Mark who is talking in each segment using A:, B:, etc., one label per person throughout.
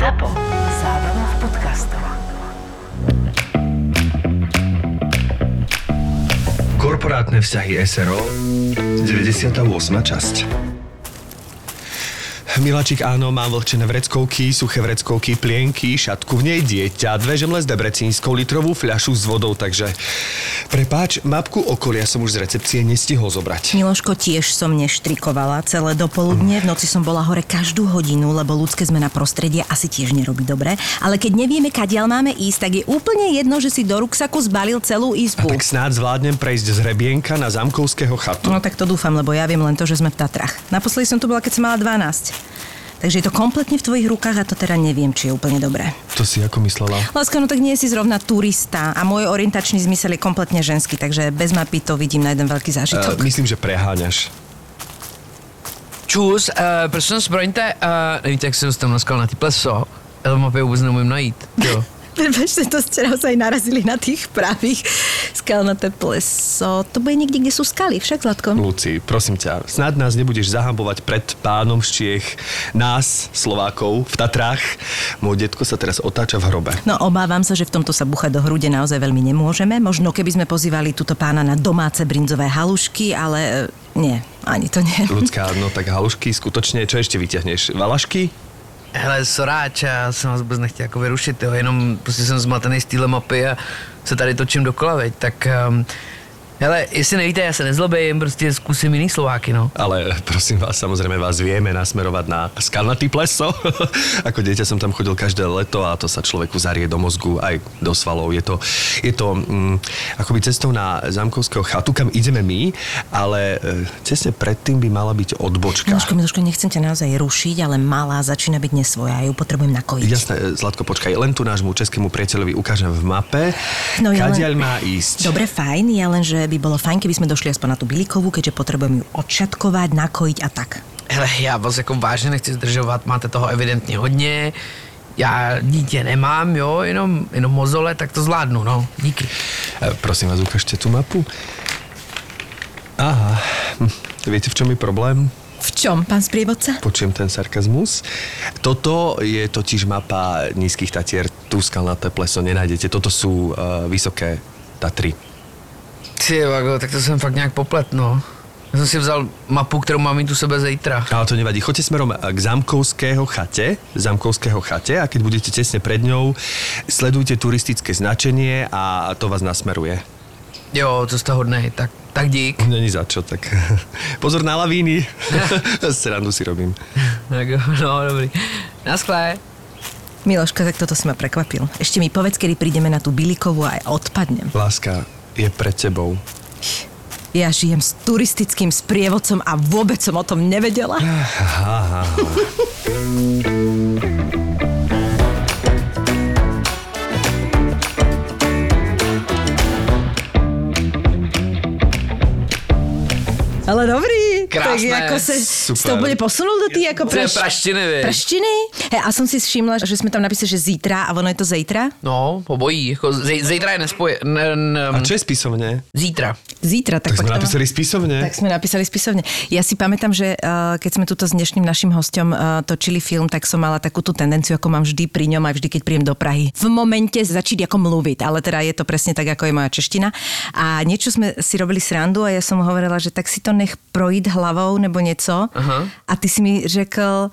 A: ZAPO. Zábrná v podcastov.
B: Korporátne vzťahy SRO 98. časť Miláčik, áno, mám vlhčené vreckovky, suché vreckovky, plienky, šatku v nej dieťa, dve žemle s debrecínskou litrovú fľašu s vodou, takže prepáč, mapku okolia som už z recepcie nestihol zobrať.
C: Miloško, tiež som neštrikovala celé dopoludne. V noci som bola hore každú hodinu, lebo ľudské zmena prostredia asi tiež nerobí dobre. Ale keď nevieme, kadiaľ máme ísť, tak je úplne jedno, že si do ruksaku zbalil celú
B: A
C: izbu.
B: tak snáď zvládnem prejsť z Hrebienka na Zamkovského chatu.
C: No tak to dúfam, lebo ja viem len to, že sme v Tatrach. Naposledy som tu bola, keď som mala 12. Takže je to kompletne v tvojich rukách a to teda neviem, či je úplne dobré.
B: To si ako myslela?
C: Láska, no tak nie si zrovna turista a môj orientačný zmysel je kompletne ženský, takže bez mapy to vidím na jeden veľký
B: Uh,
C: zážitok.
B: myslím, že preháňaš.
D: Čus, uh, prosím promiňte, uh, nevíte, jak se dostanu na skalnatý pleso? Já to mapě vůbec neumím najít. Jo.
C: Prepačte, to ste naozaj narazili na tých pravých skalnaté pleso. To bude niekde, kde sú skaly, však, Zlatko?
B: Luci, prosím ťa, snad nás nebudeš zahambovať pred pánom z Čiech, nás, Slovákov, v Tatrách. Môj detko sa teraz otáča v hrobe.
C: No obávam sa, že v tomto sa buchať do hrude naozaj veľmi nemôžeme. Možno keby sme pozývali túto pána na domáce brinzové halušky, ale e, nie, ani to nie.
B: Ľudská, no tak halušky, skutočne, čo ešte vyťahneš? Valašky?
D: Hele, soráč, já jsem vás vůbec nechtěl jako vyrušit, jo, jenom prostě jsem zmatený z téhle mapy a se tady točím dokola, veď, tak um, hele, jestli nevíte, já se nezlobím, prostě zkusím jiný Slováky, no.
B: Ale prosím vás, samozrejme vás vieme nasmerovať na skalnatý pleso. Ako dieťa som tam chodil každé leto a to sa človeku zarie do mozgu aj do svalov. Je to, je to mm, akoby cestou na Zamkovského chatu, kam ideme my, ale e, tesne predtým by mala byť odbočka.
C: Miloško, Miloško, nechcem ťa naozaj rušiť, ale malá začína byť nesvoja. Ja ju potrebujem nakojiť.
B: Jasné, e, Zlatko, počkaj, len tu nášmu českému priateľovi ukážem v mape,
C: No, ja len-
B: kadiaľ má ísť.
C: Dobre, fajn, ja len, že by bolo fajn, keby sme došli aspoň na tú Bilikovú, keďže potrebujem ju odšatkovať, nakojiť a tak.
D: Hele, já vás jako vážně nechci zdržovat, máte toho evidentně hodně, já dítě nemám, jo, jenom, jenom mozole, tak to zvládnu, no, díky.
B: E, Prosím vás, ukážte tú mapu. Aha, hm, viete, v čom je problém?
C: V čom, pán sprievodca?
B: Počujem ten sarkazmus. Toto je totiž mapa nízkych Tatier. Tu skalnaté pleso nenájdete. Toto sú uh, vysoké Tatry.
D: Ty vago, tak to jsem fakt nějak poplet, no. Já jsem si vzal mapu, kterou mám mít u sebe zítra.
B: Ale to nevadí. Choďte smerom k Zamkovského chate, Zamkovského chate a keď budete tesne pred ňou, sledujte turistické značenie a to vás nasmeruje.
D: Jo, to jste hodnej, tak, tak dík.
B: Není za čo, tak pozor na lavíny. Srandu si robím.
D: Tak no, dobrý. Naschle.
C: Miloška, tak toto si ma prekvapil. Ešte mi povedz, kedy prídeme na tú Bilikovú a aj odpadnem.
B: Láska je pred tebou.
C: Ja žijem s turistickým sprievodcom a vôbec som o tom nevedela. Ale dobrý. Tak
D: Krásne.
C: ako sa,
B: Super.
C: to úplne posunul do tých ako
D: To je
C: praš...
D: praštiny, vieš.
C: praštiny? He, a som si všimla, že sme tam napísali, že zítra a ono je to zítra.
D: No, obojí, jako zej, zítra je nespoje, ne, ne,
B: A čo je spisovne?
D: zítra.
C: Zítra, tak,
B: Tak sme napísali spisovne.
C: Tak sme napísali spisovne. Ja si pamätám, že uh, keď sme tuto s dnešným našim hostom uh, točili film, tak som mala takú tú tendenciu, ako mám vždy pri ňom, aj vždy, keď príjem do Prahy. V momente začít ako mluviť, ale teda je to presne tak, ako je moja čeština. A niečo sme si robili srandu a ja som hovorila, že tak si to nech projít hlavou nebo něco.
D: Aha.
C: A ty si mi řekl,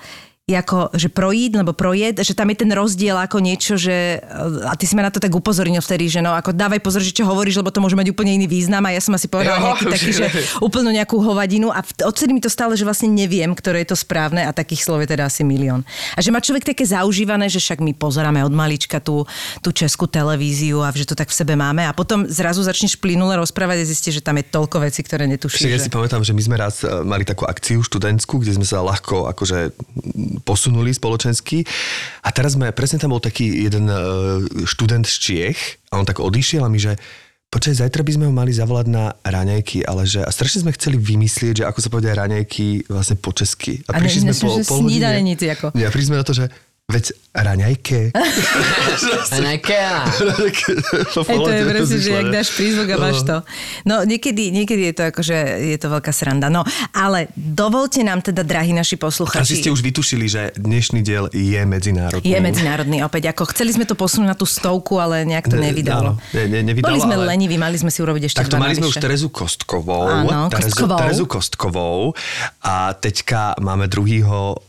C: ako, že projít, nebo projed, že tam je ten rozdiel ako niečo, že a ty si ma na to tak upozornil vtedy, že no ako dávaj pozor, že čo hovoríš, lebo to môže mať úplne iný význam a ja som asi povedala
D: Jo,
C: nejaký taký,
D: že-
C: že úplnú nejakú hovadinu a odtedy mi to stále, že vlastne neviem, ktoré je to správne a takých slov je teda asi milión. A že má človek také zaužívané, že však my pozeráme od malička tú, tú českú televíziu a že to tak v sebe máme a potom zrazu začneš plynule rozprávať a zistíš, že tam je toľko vecí, ktoré netušíš.
B: Však ja
C: že-
B: si pamätám, že my sme raz e, mali takú akciu študentskú, kde sme sa ľahko akože posunuli spoločensky. A teraz sme, presne tam bol taký jeden e, študent z Čiech a on tak odišiel a my, že počkaj, zajtra by sme ho mali zavolať na raňajky, ale že a strašne sme chceli vymyslieť, že ako sa povedia raňajky vlastne po česky.
C: A ne-
B: prišli
C: ne- že snídaneníci ako.
B: Ja prišli sme na to, že Veď raňajke.
D: Nekea.
C: Hej, to je presne, že jak dáš prízvuk a máš to. No niekedy, niekedy je to akože, je to veľká sranda. No, ale dovolte nám teda, drahí naši posluchači.
B: Asi ste už vytušili, že dnešný diel je medzinárodný.
C: Je medzinárodný opäť. Ako chceli sme to posunúť na tú stovku, ale nejak to
B: Ne,
C: nevydalo.
B: ne, ne, nevydalo,
C: Boli sme
B: ale-
C: leniví, mali sme si urobiť ešte
B: Tak to mali sme už. Terezu Kostkovou.
C: Áno,
B: Terezu,
C: Kostkovou.
B: Terezu Kostkovou. A teďka máme druhýho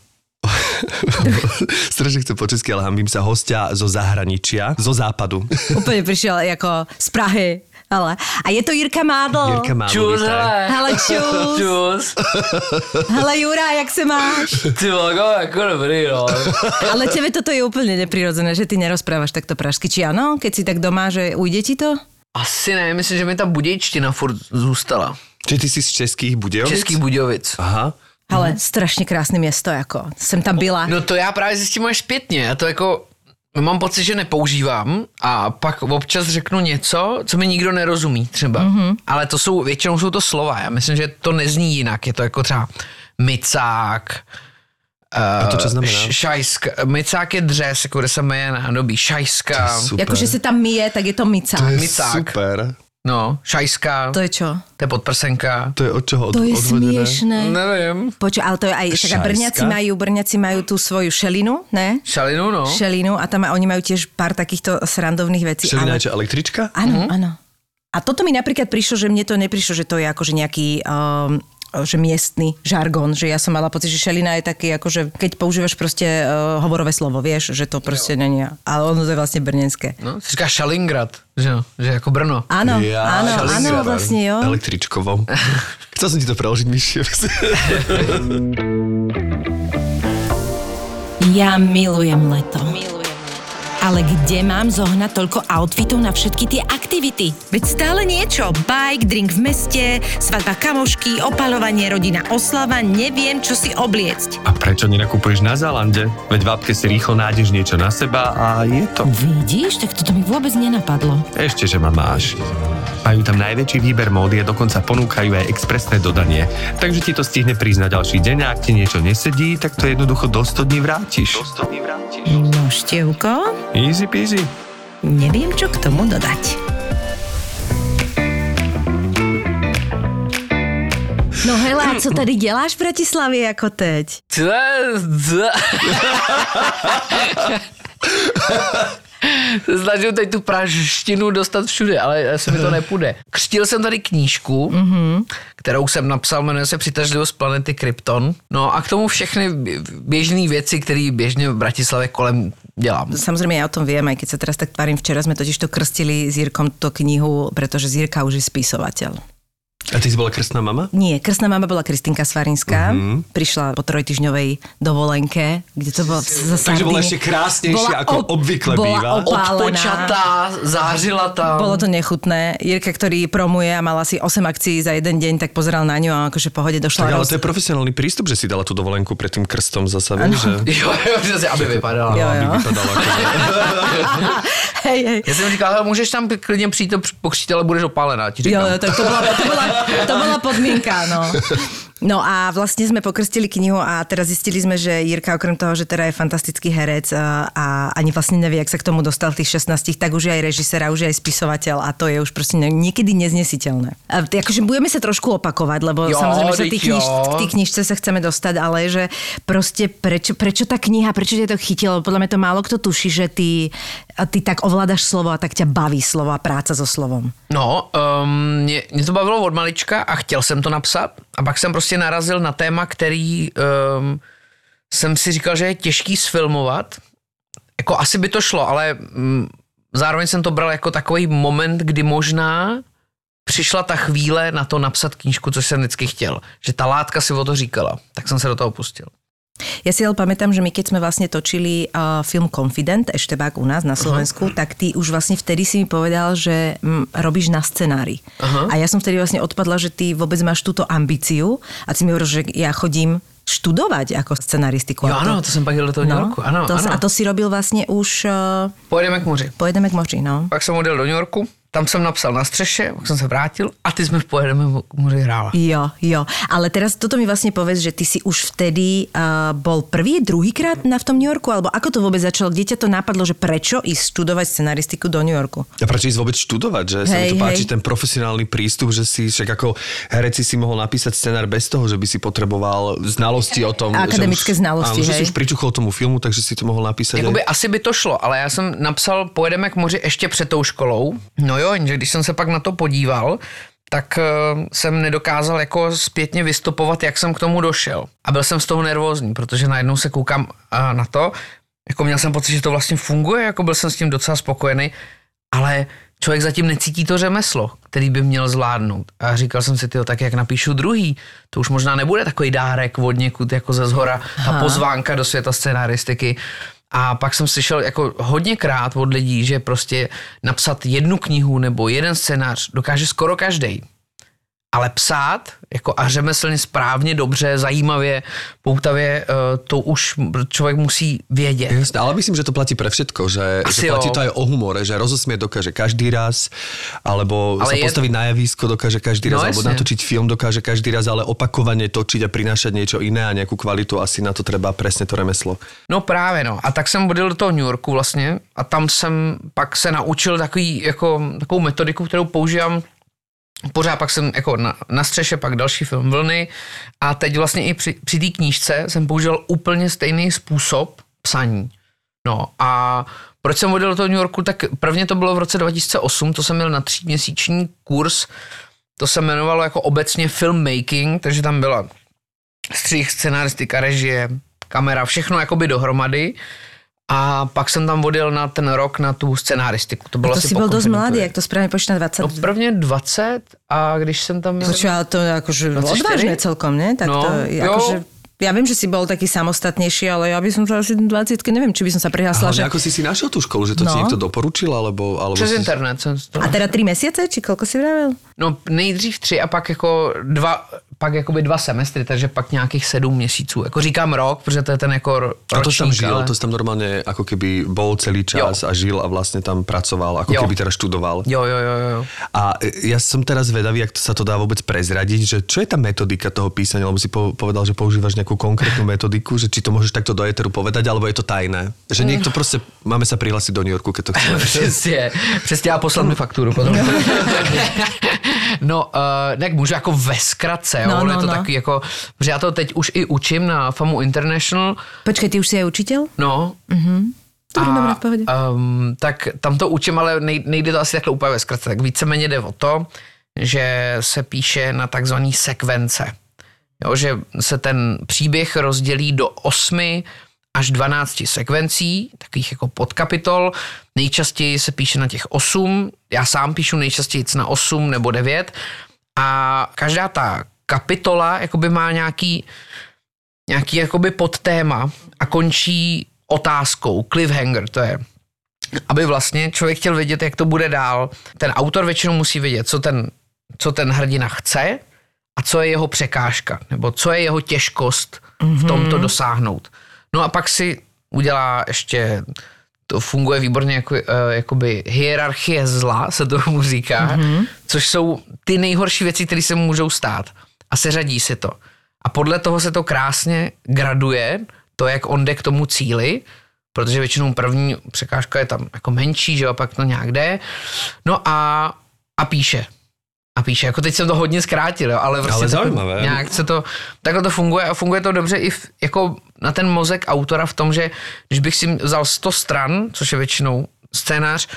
B: strašne chcem po česky, ale hambím sa hostia zo zahraničia, zo západu.
C: Úplne prišiel ako z Prahy. Ale. A je to Jirka Mádl.
B: Jirka má
D: Čus, hele.
C: Hele, čus.
D: Čus.
C: Hele, Jura, jak se máš?
D: Ty vago, jako dobrý, no.
C: Ale tebe toto je úplne neprirodzené, že ty nerozprávaš takto pražsky. Či áno? Keď si tak doma, že ujde ti to?
D: Asi ne, myslím, že mi ta budějčtina furt zůstala.
B: Čiže ty si z českých Budějovic?
D: Český Budějovic.
B: Aha.
C: Ale strašně krásné město, jako. Jsem tam byla.
D: No to já právě zjistím až zpětně. Já to jako mám pocit, že nepoužívám a pak občas řeknu něco, co mi nikdo nerozumí třeba. Mm-hmm. Ale to jsou, většinou jsou to slova. Já myslím, že to nezní jinak. Je to jako třeba micák,
B: A to čo znamená?
D: š- šajska. Micák je dřes, kde se meje nádobí. Šajska.
C: Jakože se tam mije, tak je to micák.
B: To je
D: Micák.
B: super.
D: No, šajska.
C: To je čo?
D: To je podprsenka.
B: To je od čoho od,
C: To je
B: odvodené?
C: smiešné.
D: Nevím.
C: Počuj, ale to je aj, však? Brňaci majú, Brňaci majú tú svoju šelinu, ne?
D: Šalinu, no.
C: Šelinu a tam oni majú tiež pár takýchto srandovných vecí.
B: Šelina
C: ale-
B: je čo, električka?
C: Áno, áno. A toto mi napríklad prišlo, že mne to neprišlo, že to je akože nejaký um, že miestny žargon, že ja som mala pocit, že šelina je taký, akože keď používaš proste uh, hovorové slovo, vieš, že to proste není, ale ono to je vlastne brnenské.
D: No, se říká Šalingrad, že že jako Brno.
C: Áno,
B: Ja,
C: áno, áno, vlastne jo.
B: Električkovou. Chcel som ti to preložiť, myši.
C: Ja milujem leto. Ale kde mám zohnať toľko outfitov na všetky tie aktivity? Veď stále niečo. Bike, drink v meste, svadba kamošky, opalovanie, rodina, oslava, neviem, čo si obliecť.
E: A prečo nenakupuješ na Zalande? Veď v apke si rýchlo nájdeš niečo na seba a je to.
C: Vidíš, tak toto mi vôbec nenapadlo.
E: Ešte, že ma máš. Majú tam najväčší výber módy a dokonca ponúkajú aj expresné dodanie. Takže ti to stihne prísť na ďalší deň a ak ti niečo nesedí, tak to jednoducho do 100 dní vrátiš. Do 100 dní vrátiš.
C: No, števko,
E: Easy peasy.
C: neviem, čo k tomu dodať. No hele, a co tady děláš v Bratislavě jako teď?
D: Se Snažím teď tu pražštinu dostat všude, ale se mi to nepůjde. Křtil jsem tady knížku, mm-hmm. kterou jsem napsal, jmenuje se Přitažlivost planety Krypton. No a k tomu všechny běžné věci, které běžně v Bratislavě kolem dělám.
C: Samozrejme, ja o tom viem, aj keď sa teraz tak tvarím. Včera sme totiž to krstili s Jirkom túto knihu, pretože Jirka už je spisovateľ.
B: A ty si bola krstná mama?
C: Nie, krstná mama bola Kristinka Svarinská. Mm-hmm. Prišla po trojtyžňovej dovolenke, kde to bolo za
B: Takže bola ešte krásnejšia, ako obvykle
C: bola
B: býva.
D: Odpočatá, zářila tam.
C: Bolo to nechutné. Jirka, ktorý promuje a mal asi 8 akcií za jeden deň, tak pozeral na ňu a akože pohode došla
B: Tak, ale
C: roz...
B: to je profesionálny prístup, že si dala tú dovolenku pred tým krstom zasa, vieš, že...
D: Jo, jo, přesně, aby vypadala.
C: Jo,
B: Aby
C: jo.
B: vypadala ako...
C: hej, hej.
D: Já jsem říkal, můžeš tam klidně přijít to pokřtít, ale budeš opálená, ti
C: Jo, jo, tak to bola, to bola, to bola podmienka, no. No a vlastne sme pokrstili knihu a teraz zistili sme, že Jirka okrem toho, že teda je fantastický herec a, a ani vlastne nevie, jak sa k tomu dostal tých 16, tak už je aj režisér a už je aj spisovateľ a to je už proste niekedy neznesiteľné. A, akože budeme sa trošku opakovať, lebo
D: Jo,
C: samozrejme sa tých kniž, v tej knižce sa chceme dostať, ale že proste prečo, prečo tá kniha, prečo ťa to chytilo? Podľa mňa to málo kto tuší, že ty, ty tak ovládaš slovo a tak ťa baví slovo a práca so slovom.
D: No, um, mě, mě to bavilo od malička a chtěl jsem to napsat a pak jsem prostě narazil na téma, který um, jsem si říkal, že je těžký sfilmovat. Jako asi by to šlo, ale um, zároveň jsem to bral jako takový moment, kdy možná přišla ta chvíle na to napsat knížku, což jsem vždycky chtěl. Že ta látka si o to říkala. Tak jsem se do toho pustil.
C: Ja si ale pamätám, že my keď sme vlastne točili uh, film Confident, Eštebák u nás na Slovensku, uh-huh. tak ty už vlastne vtedy si mi povedal, že mm, robíš na scenári. Uh-huh. A ja som vtedy vlastne odpadla, že ty vôbec máš túto ambíciu a ty mi hovoril, že ja chodím študovať ako scenaristiku.
D: Jo,
C: A
D: ano, to jsem pak do toho New
C: no,
D: Yorku. Ano,
C: to,
D: ano.
C: A to si robil vlastne už... Uh,
D: Pojedeme k moři.
C: pojedeme k moři, no.
D: Pak jsem odjel do New Yorku, tam jsem napsal na střeše, pak jsem se vrátil a ty jsme v Pojedeme k moři hrála.
C: Jo, jo. Ale teraz toto mi vlastne povedz, že ty si už vtedy uh, bol prvý, druhýkrát na v tom New Yorku, alebo ako to vôbec začalo? Kde ťa to napadlo, že prečo ísť študovať scenaristiku do New Yorku?
B: A prečo ísť vôbec študovať, že sa mi
C: Hej,
B: to páči,
C: hej.
B: ten profesionálny prístup, že si však ako herec si si mohol napísať scenár bez toho, že by si potreboval znalosti o tom.
C: Akademické
B: že už,
C: znalosti,
B: áno, že si
C: hej.
B: už pričuchol tomu filmu, takže si to mohol napísať.
D: Jakoby
B: aj-
D: asi by to šlo, ale já jsem napsal Pojedeme k moři ještě před tou školou. No jo, jenže když jsem se pak na to podíval, tak uh, jsem nedokázal jako zpětně vystupovat, jak jsem k tomu došel. A byl jsem z toho nervózní, protože najednou se koukám uh, na to, jako měl jsem pocit, že to vlastně funguje, jako byl jsem s tím docela spokojený, ale člověk zatím necítí to řemeslo, který by měl zvládnout. A říkal jsem si, tyjo, tak jak napíšu druhý, to už možná nebude takový dárek od někud jako ze zhora, ta pozvánka do světa scénaristiky. A pak jsem slyšel jako hodněkrát od lidí, že prostě napsat jednu knihu nebo jeden scénář dokáže skoro každý. Ale psát jako a řemeslně správně, dobře, zajímavě, poutavě, eh, to už člověk musí vědět.
B: Jasné, ale myslím, že to platí pre všetko, že,
D: Asi
B: že platí
D: jo.
B: to aj o humore, že rozosmieť dokáže každý raz, alebo
D: Ale
B: sa
D: je-
B: postaviť na javisko dokáže každý raz,
D: No,
B: alebo
D: jasne.
B: natočiť film dokáže každý raz, ale opakovane točiť a prinášať niečo iné a nejakú kvalitu, asi na to treba presne to remeslo.
D: No právě no. A tak jsem odjel do toho New Yorku vlastně a tam jsem pak se naučil takový, jako, takovou metodiku, kterou používám pořád pak jsem jako na, na střeše, pak další film Vlny a teď vlastně i při, při té knížce jsem použil úplně stejný způsob psaní. No a proč jsem odjel do toho New Yorku, tak prvně to bylo v roce 2008, to jsem měl na tříměsíční kurz, to se jmenovalo jako obecně filmmaking, takže tam byla střih, scenaristika, režie, kamera, všechno jakoby dohromady. A pak jsem tam odjel na ten rok na tu scenaristiku. To bylo
C: To
D: asi
C: si dosť
D: konferenci.
C: mladý, jak to správne počítam, 20.
D: No prvně 20 a když jsem tam.
C: Počuva, ale to je akože
D: 24?
C: odvážne celkom, ne? Tak
D: No,
C: to,
D: jo.
C: Ja viem, že si bol taký samostatnejší, ale ja by som sa asi 20 neviem, či by som sa prihlásila, že...
B: Ale ako si si našiel tú školu, že to ti
C: No.
B: niekto doporučil, alebo... alebo
D: Přes
B: si...
D: internet jsem to...
C: A teda 3 mesiace, či koľko si vravel?
D: No nejdřív tři a pak jako dva, pak jakoby dva semestry, takže pak nějakých sedm měsíců. Jako říkám rok, protože to je ten jako ro-
B: A to tam
D: ročník,
B: žil,
D: ale...
B: to tam normálne ako keby bol celý čas
D: Jo.
B: a žil a vlastne tam pracoval, ako
D: Jo.
B: keby teraz študoval.
D: Jo, jo, jo, jo.
B: A e, ja som teraz vedavý, ak to sa to dá vôbec prezradiť, že čo je tá metodika toho písania, lebo si po, povedal, že používaš nejakú konkrétnu metodiku, že či to môžeš takto do eteru povedať, alebo je to tajné. Že niekto proste, máme sa prihlásiť do New Yorku, keď to chceme.
D: Přesně, přesně a poslat mi fakturu potom. no, uh, tak můžu jako ve zkratce?
C: No, no,
D: je to
C: no.
D: takový jako, že já to teď už i učím na FAMU International,
C: Počkej, ty už si aj učiteľ?
D: no,
C: Dobre, dobré, v pohode.
D: Um, tak tam to učím, ale nej, nejde to asi takhle úplně ve zkratce. Tak víceméně jde o to, že se píše na takzvaný sekvence. Jo, že se ten příběh rozdělí do osmi až 12 sekvencí, takových jako podkapitol. Nejčastěji se píše na těch 8, já sám píšu nejčastěji na 8 nebo 9 a každá ta kapitola jakoby má nějaký, nějaký jakoby podtéma a končí otázkou, cliffhanger to je, aby vlastně člověk chtěl vědět, jak to bude dál. Ten autor většinou musí vědět, co ten, co ten hrdina chce a co je jeho překážka, nebo co je jeho těžkost v tomto dosáhnout. No a pak si udělá ještě to funguje výborně jako, uh, jakoby hierarchie zla, se tomu říká, mm-hmm. což jsou ty nejhorší věci, které se mu můžou stát. A seřadí si to. A podle toho se to krásně graduje, to, jak on jde k tomu cíli, protože většinou první překážka je tam jako menší, že jo, pak to nějak jde. No a, a píše. A píše, jako teď jsem to hodně zkrátil, jo, ale, prostě
B: Ale zaujímavé.
D: Nějak se to, takhle to funguje a funguje to dobře i v, jako na ten mozek autora v tom, že když bych si vzal 100 stran, což je většinou scénář,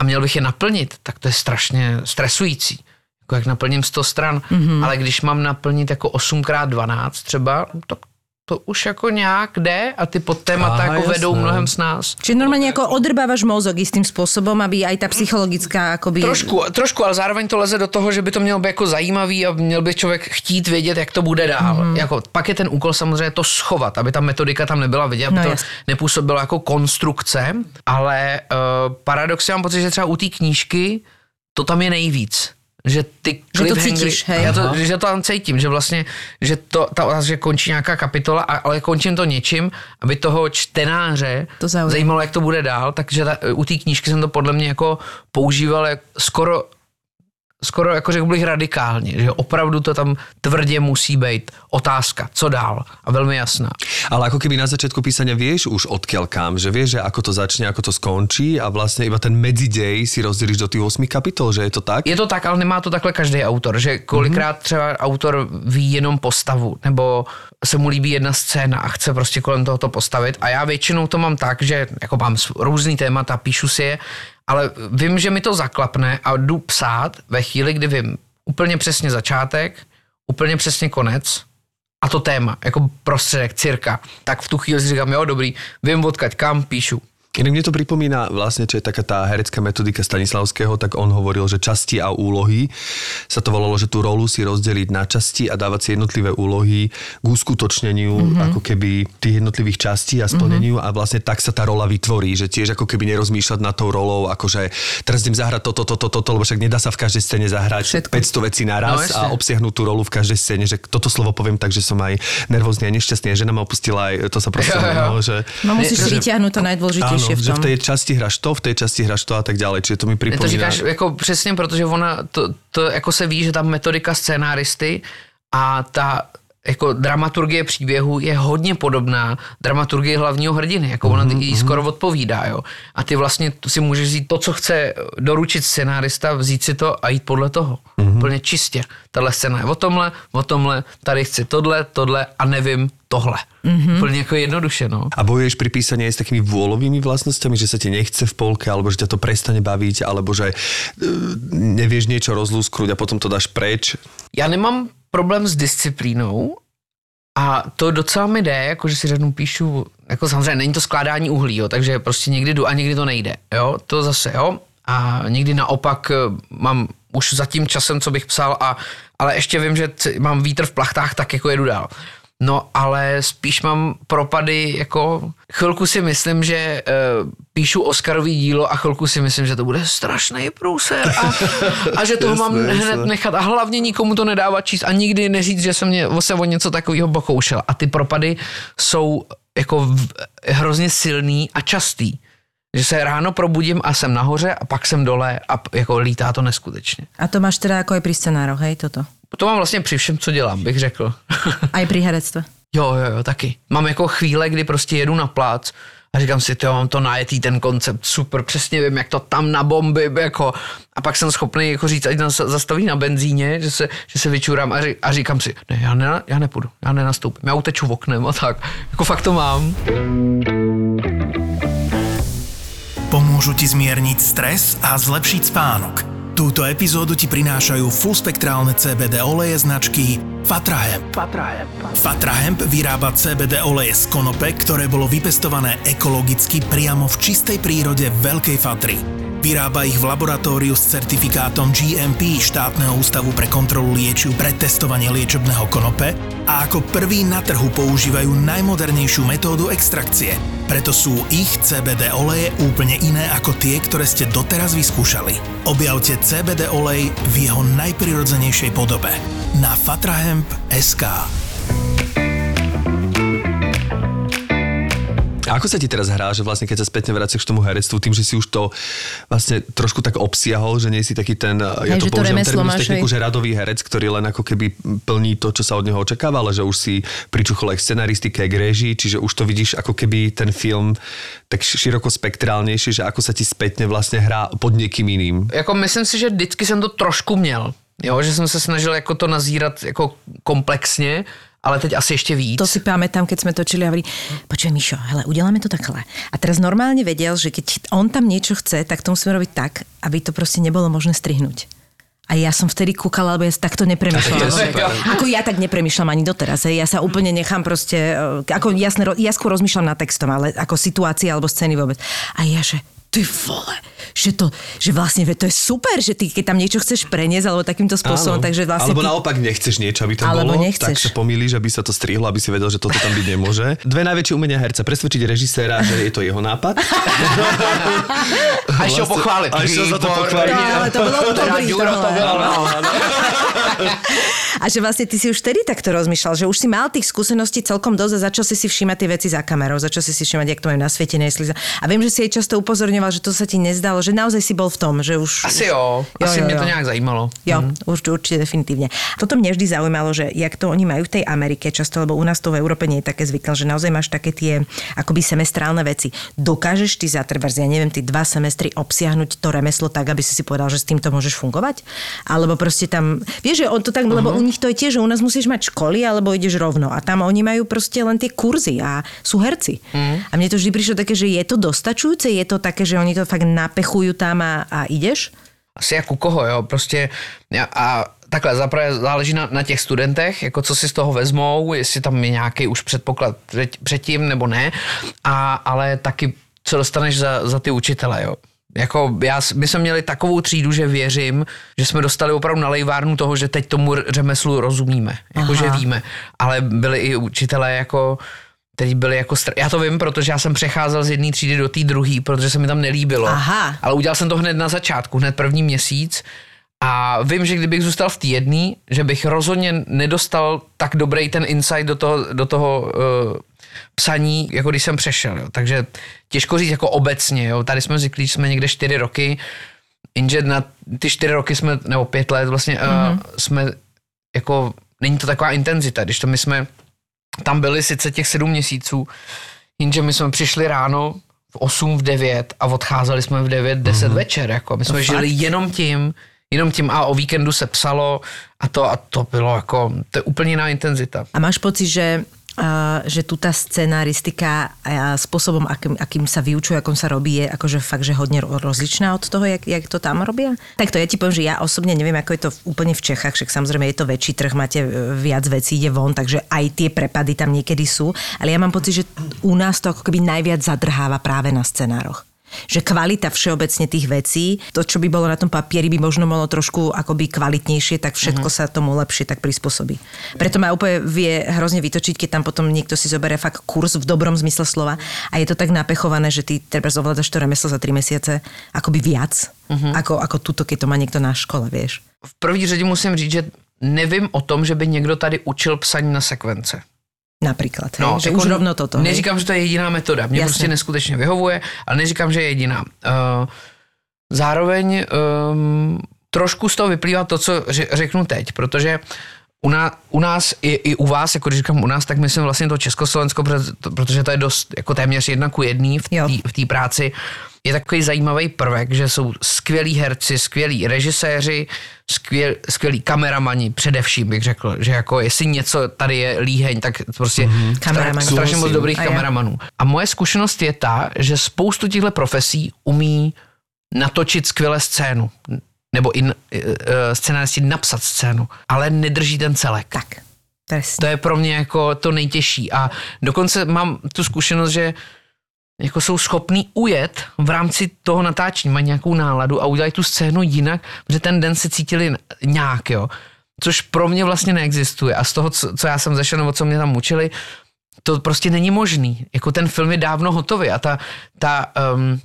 D: a měl bych je naplnit, tak to je strašně stresující. Jako jak naplním 100 stran, mm-hmm. ale když mám naplnit jako 8x12 třeba, tak to už jako nějak jde a ty podtémata
B: Aha,
D: jako vedou
B: jasné.
D: mnohem s nás.
C: Čiže normálne ako odrbávaš mozog istým spôsobom, aby aj tá psychologická akoby...
D: Trošku, trošku, ale zároveň to leze do toho, že by to mělo být jako zajímavý a měl by člověk chtít vědět, jak to bude dál. Mm. Jako, pak je ten úkol samozřejmě to schovat, aby ta metodika tam nebyla vidět, aby
C: No,
D: to
C: jasně.
D: nepůsobilo jako konstrukce, ale uh, paradoxně mám pocit, že třeba u té knížky to tam je nejvíc. Že ty
C: Že to cítíš, hej.
D: Já to, že to tam cítím, že vlastně, že to, ta, že končí nějaká kapitola, a- ale končím to něčím, aby toho čtenáře
C: To zaujalo.
D: zajímalo, jak to bude dál, takže ta, u té knížky jsem to podle mě jako používal jak skoro skoro jako řekl bych radikálně, že opravdu to tam tvrdě musí být otázka, co dál a velmi jasná.
B: Ale ako keby na začiatku písania vieš už odkiaľ kam, že vieš, že ako to začne, ako to skončí a vlastne iba ten medzidej si rozdeliš do tých 8 kapitol, že je to tak?
D: Je to tak, ale nemá to takhle každý autor, že kolikrát třeba autor ví jenom postavu, nebo se mu líbí jedna scéna a chce prostě kolem toho to postavit. A já většinou to mám tak, že jako mám různý témata, píšu si je, ale vím, že mi to zaklapne a jdu psát ve chvíli, kdy vím úplně přesně začátek, úplně přesně konec a to téma, jako prostředek, cirka. Tak v tu chvíli si říkám, jo, dobrý, vím odkaď kam, píšu.
B: Inak mne to pripomína vlastne, čo je taká tá herecká metodika Stanislavského, tak on hovoril, že časti a úlohy sa to volalo, že tú rolu si rozdeliť na časti a dávať si jednotlivé úlohy k uskutočneniu mm-hmm. ako keby tých jednotlivých častí a splneniu mm-hmm. a vlastne tak sa tá rola vytvorí, že tiež ako keby nerozmýšľať nad tou rolou, akože teraz idem zahrať toto, toto, toto, lebo však nedá sa v každej scéne zahrať
C: Všetko.
B: 500 vecí
D: No,
B: naraz
D: jasne.
B: a obsiahnuť tú rolu v každej scéne, že toto slovo poviem tak, že som aj nervózny a nešťastný, a žena ma opustila aj, to sa proste,
D: Jo, jo.
B: no, že...
C: No musíš
D: že-
C: vyťahnuť to najdôležitejšie
B: Áno,
C: v
B: že
C: tom.
B: v tej časti hráš to, v tej časti hráš to a tak ďalej. Čiže to mi
D: Ne,
B: pripomína...
D: To říkáš jako přesně, protože ona, to, to jako se ví, že ta metodika scénáristy a ta jako dramaturgie příběhu je hodně podobná dramaturgie hlavního hrdiny, jako ona
B: Mhm,
D: jí skoro odpovídá, jo. A ty vlastně si můžeš vzít to, co chce doručit scénárista, vzít si to a jít podle toho.
B: Mhm.
D: Úplně čistě. Tahle scéna je o tomhle, o tomhle, tady chci tohle, tohle a nevím tohle. Úplně jako jednoduše, no.
B: A bojuješ pri písaní aj s takými vôľovými vlastnosťami, že sa ti nechce v polke, alebo že ťa to prestane baviť, alebo že e, nevieš niečo rozlúskruť a potom to dáš preč.
D: Já nemám problém s disciplínou a to docela mi jde, jako že si řeknu, píšu, jako samozřejmě není to skládání uhlí, jo, takže prostě někdy jdu a někdy to nejde, jo, to zase, jo, a někdy naopak eh, mám už za tím časem, co bych psal, a, ale ještě vím, že mám vítr v plachtách, tak jako jedu dál. No, ale spíš mám propady, jako chvilku si myslím, že uh, píšu Oscarový dílo a chvilku si myslím, že to bude strašný průser a, a že toho mám
B: Jasné,
D: hned nechat a hlavně nikomu to nedávat číst a nikdy neříct, že jsem mě, se o něco takového pokoušel. A ty propady jsou jako v, hrozně silný a častý. Že se ráno probudím a jsem nahoře a pak jsem dole a jako lítá to neskutečně.
C: A to máš teda ako aj pri scenároch, hej, toto?
D: To mám vlastně při všem, co dělám, bych řekl.
C: Aj pri herectve.
D: jo, jo, jo, taky. Mám jako chvíle, kdy prostě jedu na plác a říkám si, jo, mám to najetý ten koncept, super, přesně vím, jak to tam na bomby, jako. A pak jsem schopný jako říct, ať nás zastaví na benzíně, že se, že se vyčurám a, a říkám si, ne, já, ne, já nepůjdu, já nenastoupím, já uteču oknem a tak. Jako fakt to mám.
F: Pomôžu ti zmierniť stres a zlepšiť spánok. Túto epizódu ti prinášajú fullspektrálne CBD oleje značky Fatrahemp. Fatrahemp vyrába CBD oleje z konope, ktoré bolo vypestované ekologicky priamo v čistej prírode Veľkej Fatry. Vyrába ich v laboratóriu s certifikátom GMP štátneho ústavu pre kontrolu liečiv pre testovanie liečebného konope a ako prvý na trhu používajú najmodernejšiu metódu extrakcie. Preto sú ich CBD oleje úplne iné ako tie, ktoré ste doteraz vyskúšali. Objavte CBD olej v jeho najprirodzenejšej podobe na fatrahemp.sk.
B: A ako sa ti teraz hrá, že vlastne keď sa spätne vraciaš k tomu herectvu, tým, že si už to vlastne trošku tak obsiahol, že nie si taký ten, ja
C: Hej,
B: to
C: že to
B: používam terminus techniku, že radový herec, ktorý len ako keby plní to, čo sa od neho očakáva, ale že už si pričuchol aj k scenaristike, k režii, čiže už to vidíš ako keby ten film tak široko spektrálnejší, že ako sa ti spätne vlastne hrá pod niekým iným.
D: Jako myslím si, že vždycky jsem to trošku měl. Jo, že jsem se snažil jako to nazírat jako komplexně, ale teď asi ještě víc.
C: To si pamätám, keď sme točili a hovorí, počuj Mišo, hele, udeláme to takhle. A teraz normálne vedel, že keď on tam niečo chce, tak to musíme robiť tak, aby to proste nebolo možné strihnúť. A ja som vtedy kúkala, lebo ja takto nepremýšľam.
B: To je super.
C: Ako ja tak nepremýšľam ani doteraz. Hej. Ja sa úplne nechám proste, e, ako jasne, ja skôr rozmýšľam nad textom, ale ako situácia alebo scény vôbec. A ja, že ty vole, že to, že vlastne to je super, že ty keď tam niečo chceš preniesť alebo takýmto spôsobom,
B: Áno.
C: takže vlastne
B: Alebo
C: ty,
B: naopak nechceš niečo, aby tam
C: Alebo
B: bolo,
C: nechceš.
B: tak sa pomýliš, aby sa to strihlo, aby si vedel, že toto tam byť nemôže. Dve najväčšie umenia herca. Presvedčiť režiséra, že je to jeho nápad.
D: A ešte ho pochváliť.
B: A ešte za to pochváliť.
C: No, ale to bolo dobrý
D: to bol, no.
C: A že vlastne ty si už vtedy takto rozmýšľal, že už si mal tých skúseností celkom dosť a začal si si všímať tie veci za kamerou, začal si si všímať, jak to majú na svete, nesli. A viem, že si jej často upozorňoval, že to sa ti nezdalo, že naozaj si bol v tom, že už...
D: Asi jo, asi mě to nějak zajímalo.
C: Jo, mm. určite, určite definitívne. Toto mne vždy zaujímalo, že jak to oni majú v tej Amerike často, lebo u nás to v Európe nie je také zvyklé, že naozaj máš také tie akoby semestrálne veci. Dokážeš ty za ja neviem, ty dva semestry obsiahnuť to remeslo tak, aby si si povedal, že s týmto môžeš fungovať? Alebo proste tam, vieš, že on to tak, uh-huh. lebo u nich to je tiež, že u nás musíš mať školy, alebo ideš rovno. A tam oni majú proste len tie kurzy a sú herci. Uh-huh. A mne to vždy prišlo také, že je to dostačujúce, je to také, že oni to fakt napechujú tam a, a ideš?
D: asi jak u koho, jo, prostě a takhle, zaprvé záleží na, na těch studentech, jako co si z toho vezmou, jestli tam je nějaký už předpoklad před, předtím nebo ne, a, ale taky co dostaneš za, za ty učitele, jo. Jako já, my jsme měli takovou třídu, že věřím, že jsme dostali opravdu na lejvárnu toho, že teď tomu řemeslu rozumíme, jako že víme, ale byli i učitelé jako kteří byli jako str- Já to vím, protože já jsem přecházel z jedné třídy do té druhé, protože se mi tam nelíbilo.
C: Aha.
D: Ale udělal jsem to hned na začátku, hned první měsíc. A vím, že kdybych zůstal v té jedné, že bych rozhodně nedostal tak dobrý ten insight do toho, do toho uh, psaní, jako když jsem přešel. Jo. Takže těžko říct jako obecně. Jo. Tady jsme zvyklí, že jsme někde čtyři roky, jenže na ty čtyři roky jsme, nebo pět let vlastně, mm-hmm. uh, jsme jako, není to taková intenzita, když to my jsme tam byli sice těch sedm měsíců, jenže my jsme přišli ráno v 8, v 9 a odcházeli jsme v 9, 10 mm-hmm. večer. Jako. My jsme žili jenom tím, jenom tím a o víkendu se psalo a to, a to bylo jako, to je úplně jiná intenzita.
C: A máš pocit, že že tu tá scenaristika a spôsobom, akým, akým sa vyučuje, akom sa robí, je akože fakt, že hodne ro- rozličná od toho, jak, jak to tam robia? Tak to ja ti poviem, že ja osobne neviem, ako je to úplne v Čechách, však samozrejme je to väčší trh, máte e, viac vecí, ide von, takže aj tie prepady tam niekedy sú, ale ja mám pocit, že u nás to ako keby najviac zadrháva práve na scenároch že kvalita všeobecne tých vecí, to, čo by bolo na tom papieri, by možno bolo trošku akoby kvalitnejšie, tak všetko mm-hmm. sa tomu lepšie tak prispôsobí. Preto ma úplne vie hrozne vytočiť, keď tam potom niekto si zoberie fakt kurz v dobrom zmysle slova a je to tak napechované, že ty treba ovládaš to remeslo za 3 mesiace akoby viac, mm-hmm. ako, ako tuto, keď to má niekto na škole, vieš.
D: V první řadě musím říct, že nevím o tom, že by někdo tady učil psaní na sekvence.
C: Napríklad, hej, že už rovno toto. hej.
D: No, Neříkám, že to je jediná metoda. Mně prostě neskutečně vyhovuje, ale neříkám, že je jediná. Uh, zároveň um, trošku z toho vyplývá to, co ře- řeknu teď, protože u, ná, u nás i, i u vás, jako když říkám u nás, tak myslím vlastně to Československo, protože to, je dost jako téměř jedna ku jedný v té práci, je takový zajímavý prvek, že jsou skvělí herci, skvělí režiséři, skvěl, skvělí kameramani, především bych řekl, že jako jestli něco tady je líheň, tak prostě mm-hmm. Strašně moc dobrých
C: A
D: kameramanů. A moje zkušenost je ta, že spoustu těchto profesí umí natočit skvěle scénu. Nebo i uh, scénáristi napsat scénu, ale nedrží ten celek.
C: Tak, presne.
D: To je pro mě jako to nejtěžší. A dokonce mám tu zkušenost, že jako jsou schopní ujet v rámci toho natáčení, mají nějakou náladu a udělají tu scénu jinak, protože ten den se cítili nějak, jo. Což pro mě vlastně neexistuje. A z toho, co, co já jsem zašel, nebo co mě tam učili, to prostě není možný. Jako ten film je dávno hotový a ta, ta um,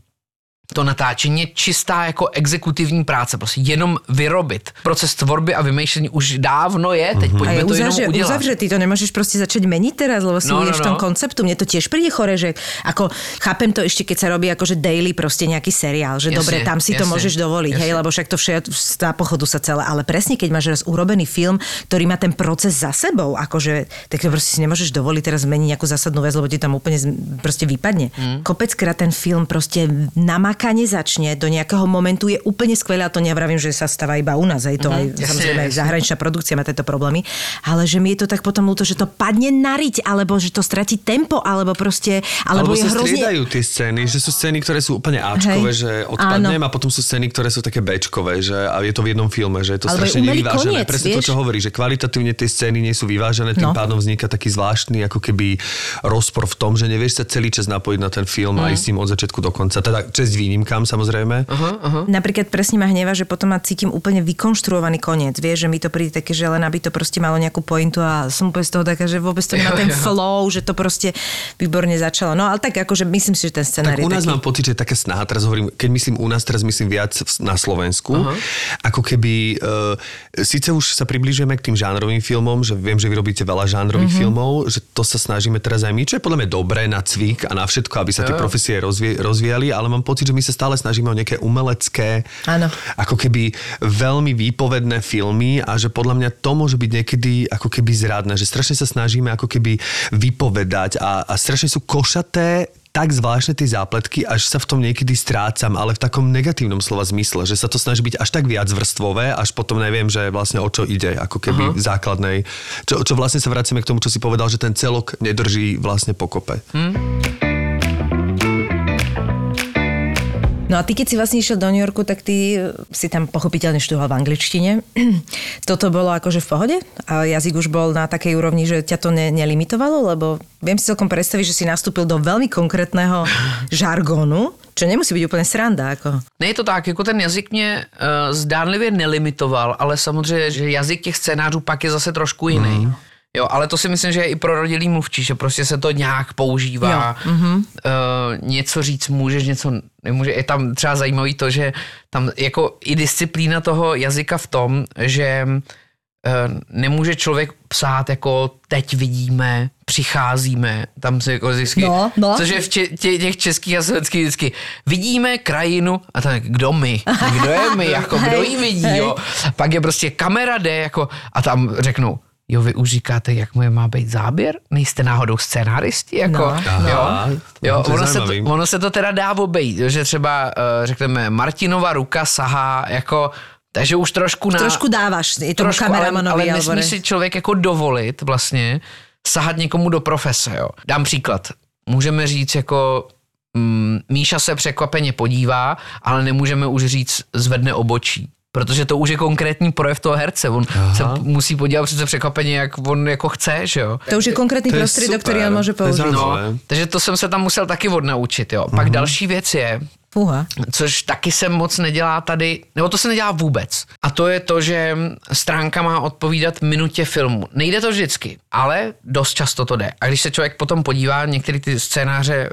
D: to natáčení je čistá jako exekutivní práce, prostě jenom vyrobit. Proces tvorby a vymýšlení už dávno je, teď
C: A
D: pojďme
C: je
D: to jenom
C: uzavře,
D: udělat.
C: uzavřetý, to nemôžeš proste začať meniť teraz, lebo si
D: No,
C: no,
D: no,
C: v tom
D: no.
C: konceptu. Mne to tiež príde chore, že ako chápem to ešte, keď sa robí akože daily proste nejaký seriál, že
D: Jasne,
C: dobre, tam si to
D: jasne,
C: môžeš dovoliť, hej,
D: jasne.
C: lebo však to všetko na pochodu sa celé, ale presne keď máš raz urobený film, ktorý má ten proces za sebou, akože, tak to proste si nemôžeš dovoliť teraz zmeniť nejakú zásadnú vec, lebo ti tam úplne z- proste vypadne.
D: Mm.
C: Kopeckrát ten film proste namakane začne, do nejakého momentu je úplne skvelé a to nevravím, že sa stáva iba u nás, to aj
D: jasne,
C: samozrejme aj zahraničná produkcia má tieto problémy, ale že mi je to tak potom ľúto, že to padne na riť, alebo že to stratí tempo, alebo proste, alebo,
B: Alebo
C: je
B: sa
C: hrozne...
B: striedajú tie scény, že sú scény, ktoré sú úplne Ačkové,
C: Hej.
B: že odpadnem
C: Áno.
B: a potom sú scény, ktoré sú také Bčkové, že a je to v jednom filme, že je to
C: Alebo
B: strašne nevyvážené.
C: koniec,
B: Presne to,
C: vieš?
B: čo hovorí, že kvalitatívne tie scény nie sú vyvážené, tým
C: No.
B: pádom vzniká taký zvláštny ako keby rozpor v tom, že nevieš sa celý čas napojiť na ten film
C: Mm.
B: a ísť s ním od začiatku do konca. Teda česť výnimkám samozrejme.
D: Aha, aha.
C: Napríklad presne ma hneva, že potom ma cítim úplne vykonštruovaný koniec. Vieš, že mi to príde také, že len aby to proste malo nejakú pointu a som úplne z toho taká, že vôbec to nemá ten flow, že to proste výborne začalo. No ale tak akože myslím si, že ten scenár
B: Tak u nás
C: taký.
B: mám pocit, že je taká snaha, teraz hovorím, keď myslím u nás, teraz myslím viac na Slovensku, ako keby, uh, síce už sa približujeme k tým žánrovým filmom, že viem, že vy robíte veľa žánrových filmov, že to sa snažíme teraz aj my, čo je podľa mňa dobré na cvik a na všetko, aby sa tie profesie rozvie, rozvíjali, ale mám pocit, že my sa stále snažíme o nejaké umelecké,
C: Áno.
B: ako keby veľmi výpovedné filmy a že podľa mňa to môže byť niekedy ako keby zradné, že strašne sa snažíme ako keby vypovedať a, a strašne sú košaté tak zvláštne tie zápletky, až sa v tom niekedy strácam, ale v takom negatívnom slova zmysle, že sa to snaží byť až tak viac vrstvové, až potom neviem, že vlastne o čo ide, ako keby v základnej. Čo, čo vlastne sa vracíme k tomu, čo si povedal, že ten celok nedrží vlastne pokope.
C: No a ty, keď si vlastne išiel do New Yorku, tak ty si tam pochopiteľne študoval v angličtine. Toto bolo akože v pohode? A jazyk už bol na takej úrovni, že ťa to ne, nelimitovalo? Lebo viem si celkom predstaviť, že si nastúpil do veľmi konkrétneho žargónu, čo nemusí byť úplne sranda. Ako.
D: Ne, je to tak, jako ten jazyk mě uh, zdánlivě nelimitoval, ale samozřejmě, že jazyk těch scénářů pak je zase trošku jiný. Mm. Jo, ale to si myslím, že je i pro rodilý mluvčí, že prostě se to nějak používá. Jo. Mm-hmm. Uh, něco říct můžeš, něco nemůže. Je tam třeba zajímavý to, že tam jako i disciplína toho jazyka v tom, že uh, nemůže člověk psát jako teď vidíme, přicházíme, tam se jako vždycky,
C: No, no.
D: což je v če- tě, těch českých a slovenských vždycky, vidíme krajinu a tak kdo my, kdo je my, jako kdo ji vidí, jo. Pak je prostě kamera jde, jako a tam řeknou, jo, vy už říkáte, jak mu má být záběr? Nejste náhodou scénáristi? Jako,
C: No.
D: jo,
B: Aha,
D: jo
B: to je
D: ono, se to, ono se to teda dá obejít, jo, že třeba uh, řekneme Martinova ruka sahá jako takže už trošku na...
C: Trošku dávaš i tomu
D: trošku, ale,
C: kameramanovi.
D: ale nesmí
C: ne.
D: si člověk jako dovolit vlastně sahat někomu do profese, jo. Dám příklad. Můžeme říct jako mm, Míša se překvapeně podívá, ale nemůžeme už říct zvedne obočí. Protože to už je konkrétní projev toho herce. On Aha. se musí podívat přece překvapeně, jak on jako chce, že jo.
C: To už je prostriedok,
B: super.
C: ktorý on použiť.
B: zaujímavé.
D: No, takže to jsem se tam musel taky odnaučit, jo. Pak další věc je,
C: Fúha.
D: což taky se moc nedělá tady, nebo to se nedělá vůbec. A to je to, že stránka má odpovídat minutě filmu. Nejde to vždycky, ale dost často to jde. A když se člověk potom podívá, některé ty scénáře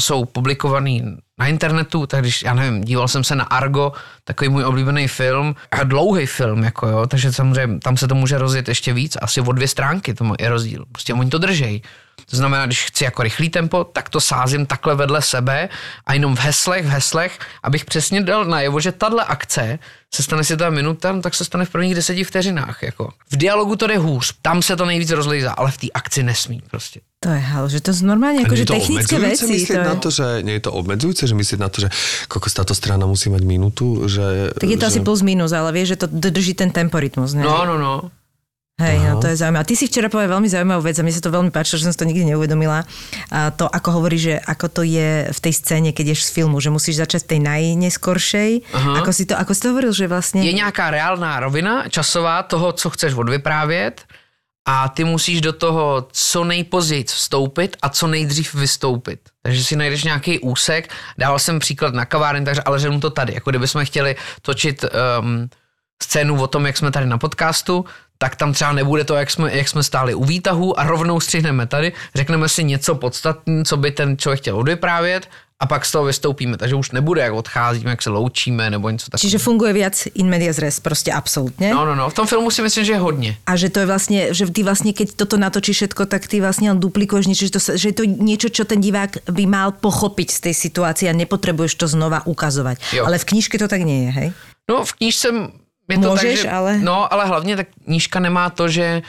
D: jsou publikovaný na internetu, tak když, já nevím, díval jsem se na Argo, takový můj oblíbený film, a dlouhý film, jako jo, takže samozřejmě tam se to může rozjet ještě víc, asi o dvě stránky to je rozdíl. Prostě oni to držej. To znamená, když chci jako rychlý tempo, tak to sázím takhle vedle sebe a jenom v heslech, v heslech, abych přesně dal najevo, že tahle akce se stane si ta minuta, no tak se stane v prvních deseti vteřinách. Jako. V dialogu to jde hůř, tam se to nejvíc rozlízá, ale v té akci nesmí prostě.
C: To je hal, že to sú normálne akože technické veci.
B: myslieť
C: To je...
B: na to, že nie je to obmedzujúce, že myslieť na to, že kokos táto strana musí mať minútu, že...
C: Tak je to
B: že...
C: asi plus minus, ale vieš, že to drží ten temporitmus. Ne?
D: No, no, no.
C: Hej, no to je zaujímavé. Ty si včera povedal veľmi zaujímavú vec a mne sa to veľmi páčilo, že som si to nikdy neuvedomila. A to, ako hovorí, že ako to je v tej scéne, keď ješ z filmu, že musíš začať v tej najneskoršej. Ako si, to, ako si to hovoril, že vlastne...
D: Je nějaká reálná rovina časová toho, co chceš odvyprávět a ty musíš do toho co nejpozději vstoupit a co nejdřív vystoupit. Takže si najdeš nějaký úsek. Dával jsem příklad na kavárně, takže ale řeknu to tady. Jako kdybychom chtěli točit um, scénu o tom, jak jsme tady na podcastu, tak tam třeba nebude to, jak jsme, jak jsme stáli u výtahu a rovnou střihneme tady, řekneme si něco podstatné, co by ten člověk chtěl odvyprávět a pak z toho vystoupíme. Takže už nebude, jak odcházíme, jak se loučíme nebo něco takového.
C: Čiže funguje viac in medias res, proste absolútne.
D: No, no, no. V tom filmu si myslím, že je hodně.
C: A že to je vlastne, že ty vlastne, keď toto natočíš všetko, tak ty len duplikuješ niečo, že to, že je to niečo, čo ten divák by mal pochopiť z tej situácie a nepotrebuješ to znova ukazovať.
D: Jo.
C: Ale v knižke to tak nie je, hej?
D: No, v knížce je to
C: Můžeš,
D: tak, že,
C: ale-
D: No, ale hlavně ta knížka nemá to, že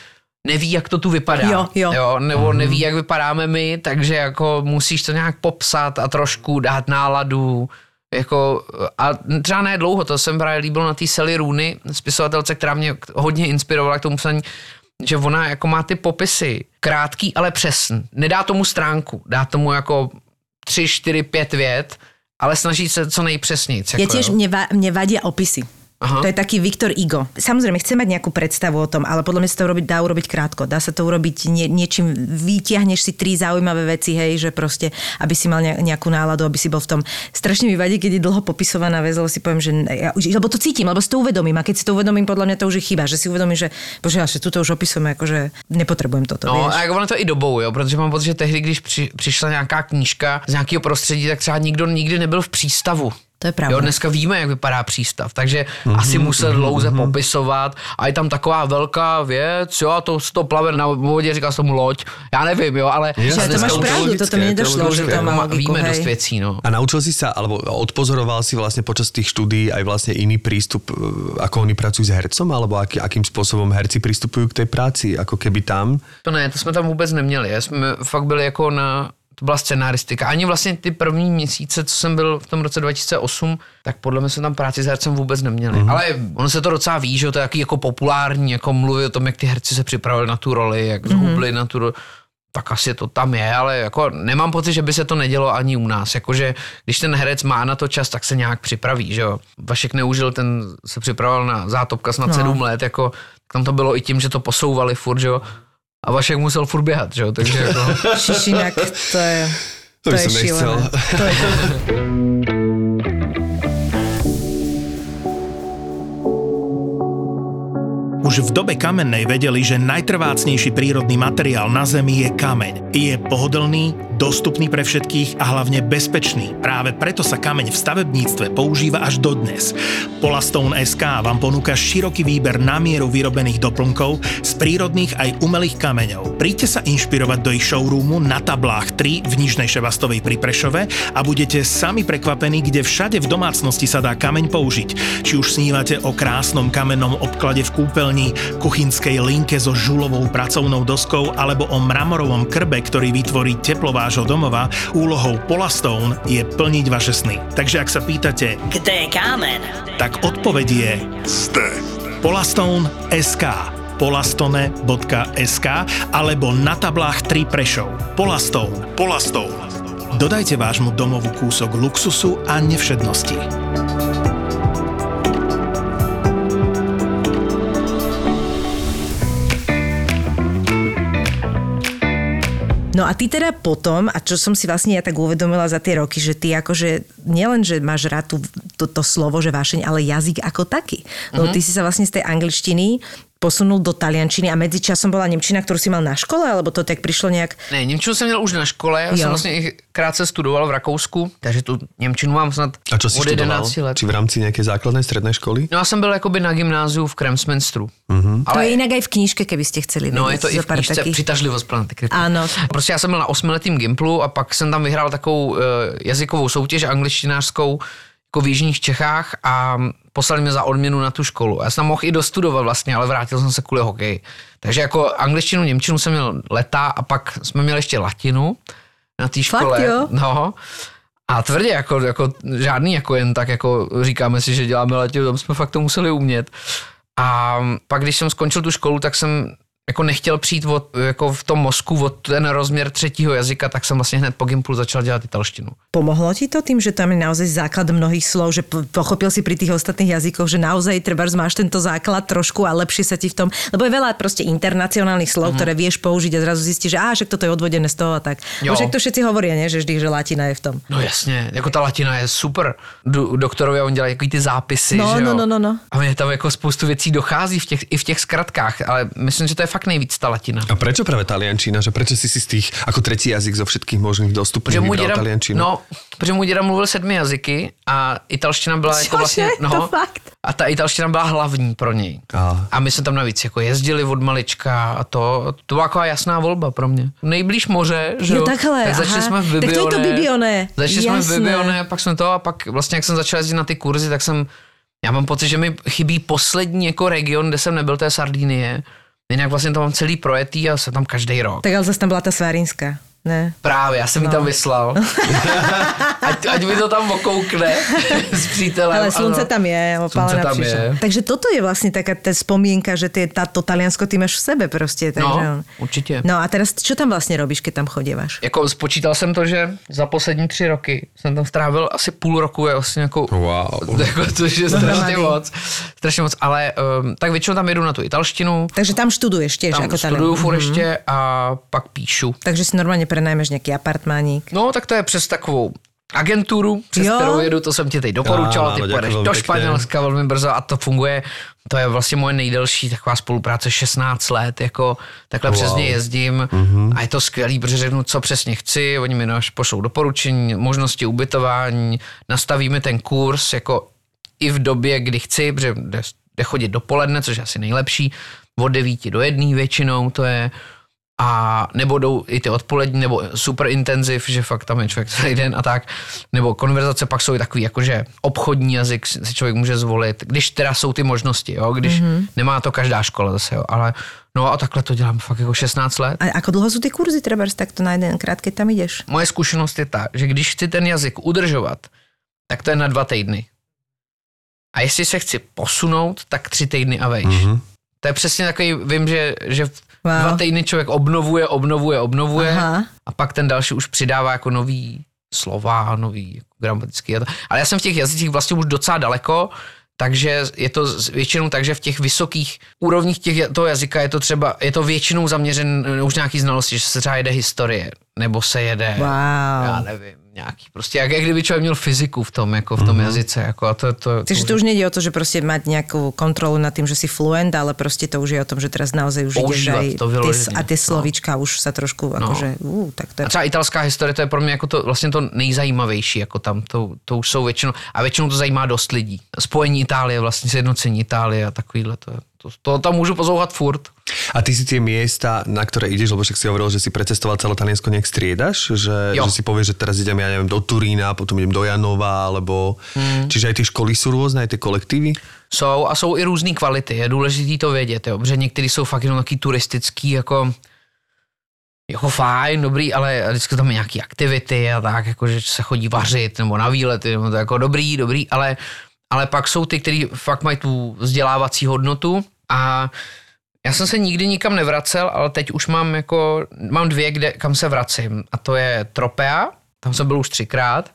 D: neví, jak to tu vypadá.
C: Jo, jo.
D: jo nebo neví, jak vypadáme my, takže jako musíš to nějak popsat a trošku dát náladu. Jako, a třeba ne dlouho, to jsem právě líbil na té Sally Rooney, spisovatelce, která mě hodně inspirovala k tomu psaní, že ona jako má ty popisy krátký, ale přesný. Nedá tomu stránku, dá tomu jako tři, čtyři, pět vět, ale snaží se co nejpřesněji.
C: Ja tiež, mne, va, mne vadia opisy.
D: Aha.
C: To je taký Viktor Igo. Samozrejme, chce mať nejakú predstavu o tom, ale podľa mňa sa to urobiť, dá urobiť krátko. Dá sa to urobiť nie, niečím, vytiahneš si tri zaujímavé veci, hej, že proste, aby si mal nejakú náladu, aby si bol v tom. Strašne mi vadí, keď je dlho popisovaná vec, lebo si poviem, že ja, lebo to cítim, lebo si to uvedomím a keď si to uvedomím, podľa mňa to už je chyba, že si uvedomím, že bože, až tuto už opisujem, akože nepotrebujem toto.
D: No,
C: vieš.
D: a ono to i dobou, jo, protože mám pocit, že tehdy, když při, přišla nějaká knížka z nějakého prostředí, tak třeba nikdo nikdy nebyl v přístavu.
C: To je pravda.
D: Jo, dneska víme, jak vypadá přístav, takže mm-hmm, asi musel dlouze mm-hmm. popisovat a je tam taková velká věc, jo, a to, to plave na vodě, říká se tomu loď, já nevím, jo, ale
B: Jasné,
C: Že to máš pravdu, toto mi nedošlo, že to má logiku,
D: víme
C: hej.
D: dost věcí, no.
B: A naučil si sa, alebo odpozoroval si vlastne počas tých štúdií aj vlastne iný prístup, e, ako oni pracujú s hercom, alebo aký, akým spôsobom herci pristupujú k tej práci, ako keby tam?
D: To ne, to jsme tam vůbec neměli. Já jsme fakt byli jako na, to byla scenaristika. Ani vlastně ty první měsíce, co jsem byl v tom roce 2008, tak podle mě jsme tam práci s hercem vůbec neměli. Mm-hmm. Ale ono se to docela ví, že to je jako populární, jako mluví o tom, jak ty herci se připravili na tu roli, jak zhubli mm-hmm. na tu roli tak asi to tam je, ale jako nemám pocit, že by se to nedělo ani u nás. Jakože když ten herec má na to čas, tak se nějak připraví, že jo. Vašek neužil, ten se připravoval na zátopka snad
C: No.
D: no. sedm let, jako tam to bylo i tím, že to posouvali furt, že jo. A Vašek musel furt běhat, že jo, takže jako...
C: Šišinak, to je...
B: To
C: To, je
B: nechcel.
C: šílené. To je,
F: Už v dobe kamennej vedeli, že najtrvácnejší prírodný materiál na Zemi je kameň. Je pohodlný, dostupný pre všetkých a hlavne bezpečný. Práve preto sa kameň v stavebníctve používa až dodnes. Polastone SK vám ponúka široký výber na mieru vyrobených doplnkov z prírodných aj umelých kameňov. Príďte sa inšpirovať do ich showroomu na tablách 3 v Nižnej Ševastovej pri Prešove a budete sami prekvapení, kde všade v domácnosti sa dá kameň použiť. Či už snívate o krásnom kamennom obklade v kúpeľni, kuchynskej linke so žulovou pracovnou doskou alebo o mramorovom krbe, ktorý vytvorí teplo vášho domova, úlohou Polastone je plniť vaše sny. Takže ak sa pýtate,
A: Kde je kámen?
F: tak odpoveď je ste. Polastone SK polastone.sk alebo na tablách 3 Prešov. Polastone. Polastone. Dodajte vášmu domovu kúsok luxusu a nevšednosti.
C: No a ty teda potom, a čo som si vlastne ja tak uvedomila za tie roky, že ty akože nielen, že máš rád tú, to, to slovo, že vášeň, ale jazyk ako taký. No ty si sa vlastne z tej angličtiny posunul do taliančiny a medzi časom bola nemčina, ktorú si mal na škole, alebo to tak prišlo nejak...
D: Ne, Němčinu jsem měl už na škole, já
C: Jo.
D: jsem vlastně i krátce studoval v Rakousku, takže tu Němčinu mám snad
B: A čo si
D: od
B: študoval?
D: 11 let.
B: Či v rámci nejakej základnej, strednej školy?
D: No já jsem byl jakoby na gymnáziu v Kremsminstru. Mm-hmm.
C: To je inak aj v knižke, keby ste chceli
D: No je to i v knížce
C: takých-
D: Přitažlivost planety krypty.
C: Áno.
D: Prostě já jsem byl na osmiletým Gimplu a pak jsem tam vyhrál takovou uh, jazykovou soutěž angličtinářskou jako v Jižních Čechách a poslali mě za odměnu na tu školu. Já jsem mohl i dostudovat vlastně, ale vrátil jsem se kvůli hokeji. Takže jako angličtinu, němčinu jsem měl leta a pak jsme měli ještě latinu na té škole.
C: jo?
D: No. A tvrdě, jako, jako žádný, jako jen tak, jako říkáme si, že děláme latinu, tam jsme fakt to museli umět. A pak, když jsem skončil tu školu, tak jsem jako nechtěl přijít od, jako v tom mozku od ten rozměr třetího jazyka, tak jsem vlastně hned po Gimplu začal dělat italštinu.
C: Pomohlo ti to tým, že tam je naozaj základ mnohých slov, že po- pochopil si pri tých ostatných jazykoch, že naozaj treba máš tento základ trošku a lepšie sa ti v tom, lebo je veľa proste internacionálnych slov, ktoré vieš použiť a zrazu zistíš, že á, však toto je odvodené z toho a tak.
D: Jo.
C: Však to všetci hovoria, nie? že vždy, že latina je v tom.
D: No jasně, jako ta latina je super. Do, doktorovi on dělá ty zápisy,
C: No,
D: že
C: no,
D: jo?
C: no, no, no.
D: A mě tam jako spoustu věcí dochází v těch, i v těch zkratkách, ale myslím, že to je fakt nejvíc ta latina.
B: A prečo práve taliančina? Že prečo si si z tých, ako tretí jazyk zo všetkých možných dostupných
D: můj
B: vybral taliančinu?
D: no, protože můj děda mluvil sedmi jazyky a italština byla jako vlastně,
C: To fakt?
D: a ta italština byla hlavní pro něj.
B: A.
D: A my jsme tam navíc jako jezdili od malička a to, to byla taková jasná volba pro mě. Nejblíž moře, že
C: Jo,
D: jo?
C: takhle,
D: tak začali
C: aha.
D: jsme v
C: Tak to je
D: Bibione.
C: to Bibione,
D: Začali jsme v. Bibione, pak jsme to a pak vlastně jak jsem začal jezdit na ty kurzy, tak jsem, já mám pocit, že mi chybí poslední jako region, kde jsem nebyl, to je Sardinie. Jinak vlastně to mám celý projetý a jsem tam každý rok.
C: Tak ale zase tam bola tá Svarinská. Ne.
D: Právě, já jsem no. jí tam vyslal. ať, ať mi to tam okoukne s přítelem.
C: Ale slunce
D: ano.
C: tam je, opálená
D: tam je.
C: Takže toto je vlastne taká tá spomienka, že ty, tá, to Taliansko ty máš v sebe proste. Takže
D: No, určitě.
C: No a teraz čo tam vlastne robíš, keď tam chodívaš?
D: Jako spočítal jsem to, že za poslední tři roky jsem tam strávil asi půl roku, je vlastně jako,
B: Wow.
D: jako to je strašně moc, strašně moc, ale um, tak většinou tam jedu na tu italštinu,
C: Takže tam študuješ tiež
D: tam
C: ako
D: studuju furt ještě a pak píšu.
C: Takže si normálne prenajmeš nejaký apartmánik.
D: No, tak to je přes takovou agenturu, přes
C: Jo.
D: kterou jedu, to jsem ti teď doporučal,
B: Áno,
D: ty pojedeš do. Španělska velmi brzo a to funguje. To je vlastně moje nejdelší taková spolupráce 16 let, jako takhle wow. přes ně jezdím mm-hmm. a je to skvělý, protože řeknu, co přesně chci, oni mi náš pošlou doporučení, možnosti ubytování, nastavíme ten kurz, jako i v době, kdy chci, protože jde, jde chodit dopoledne, což je asi nejlepší, od 9 do 1 většinou to je, a nebo jdou i ty odpolední, nebo super intenziv, že fakt tam je člověk celý den a tak, nebo konverzace pak jsou i takový jakože obchodní jazyk si člověk může zvolit, když teda jsou ty možnosti, jo, když mm-hmm. nemá to každá škola zase, jo, ale no a takhle to dělám fakt jako 16 let.
C: A ako dlho sú tie kurzy, treba takto na jeden krát, keď tam ideš?
D: Moje zkušenost je ta, že když chci ten jazyk udržovat, tak to je na dva týdny. A jestli se chci posunout, tak tři týdny a vejš. Mm-hmm. To je přesně takový, vím, že, že v
C: Wow.
D: dva týdny člověk obnovuje, obnovuje, obnovuje
C: Aha.
D: a pak ten další už přidává jako nový slova, nový jako gramatický. Ale já jsem v těch jazycích vlastně už docela daleko, takže je to většinou tak, že v těch vysokých úrovních těch, toho jazyka je to třeba, je to většinou zaměřen už nějaký znalosti, že se třeba jede historie, nebo se jede,
C: Wow.
D: já nevím, nějaký, prostě jak, jak kdyby člověk měl fyziku v tom, jako v tom mm-hmm. jazyce, jako a to, to,
C: Takže to už nejde o to, že proste mať nejakú kontrolu nad tým, že si fluent, ale proste to už je o tom, že teraz naozaj už
D: Používať
C: aj
D: to vyloženě.
C: a tie
D: No.
C: slovíčka už sa trošku akože, uh, tak to je...
D: A třeba italská historie, to je pro mě jako to, vlastně to nejzajímavější, jako tam, to, to už jsou většinou, a většinou to zajímá dost lidí. Spojení Itálie, vlastně sjednocení Itálie a takovýhle, to, to, to tam můžu pozouhat furt.
B: A ty si tie miesta, na ktoré ideš, lebo však si hovoril, že si precestoval celé Taliansko, nejak striedaš? Že,
D: Jo.
B: že si povieš, že teraz idem, ja neviem, do Turína, potom idem do Janova, alebo... Mm. Čiže aj tie školy sú rôzne, aj tie kolektívy?
D: Jsou a jsou i různé kvality, je důležité to vědět, jo, protože některý jsou fakt jenom taky turistický, jako jako fajn, dobrý, ale vždycky tam je nějaký aktivity a tak, jako že se chodí vařit nebo na výlety, nebo to jako dobrý, dobrý, ale, ale pak jsou ty, kteří fakt mají tu vzdělávací hodnotu a já jsem se nikdy nikam nevracel, ale teď už mám jako, mám dvě, kde, kam se vracím a to je Tropea, tam jsem byl už třikrát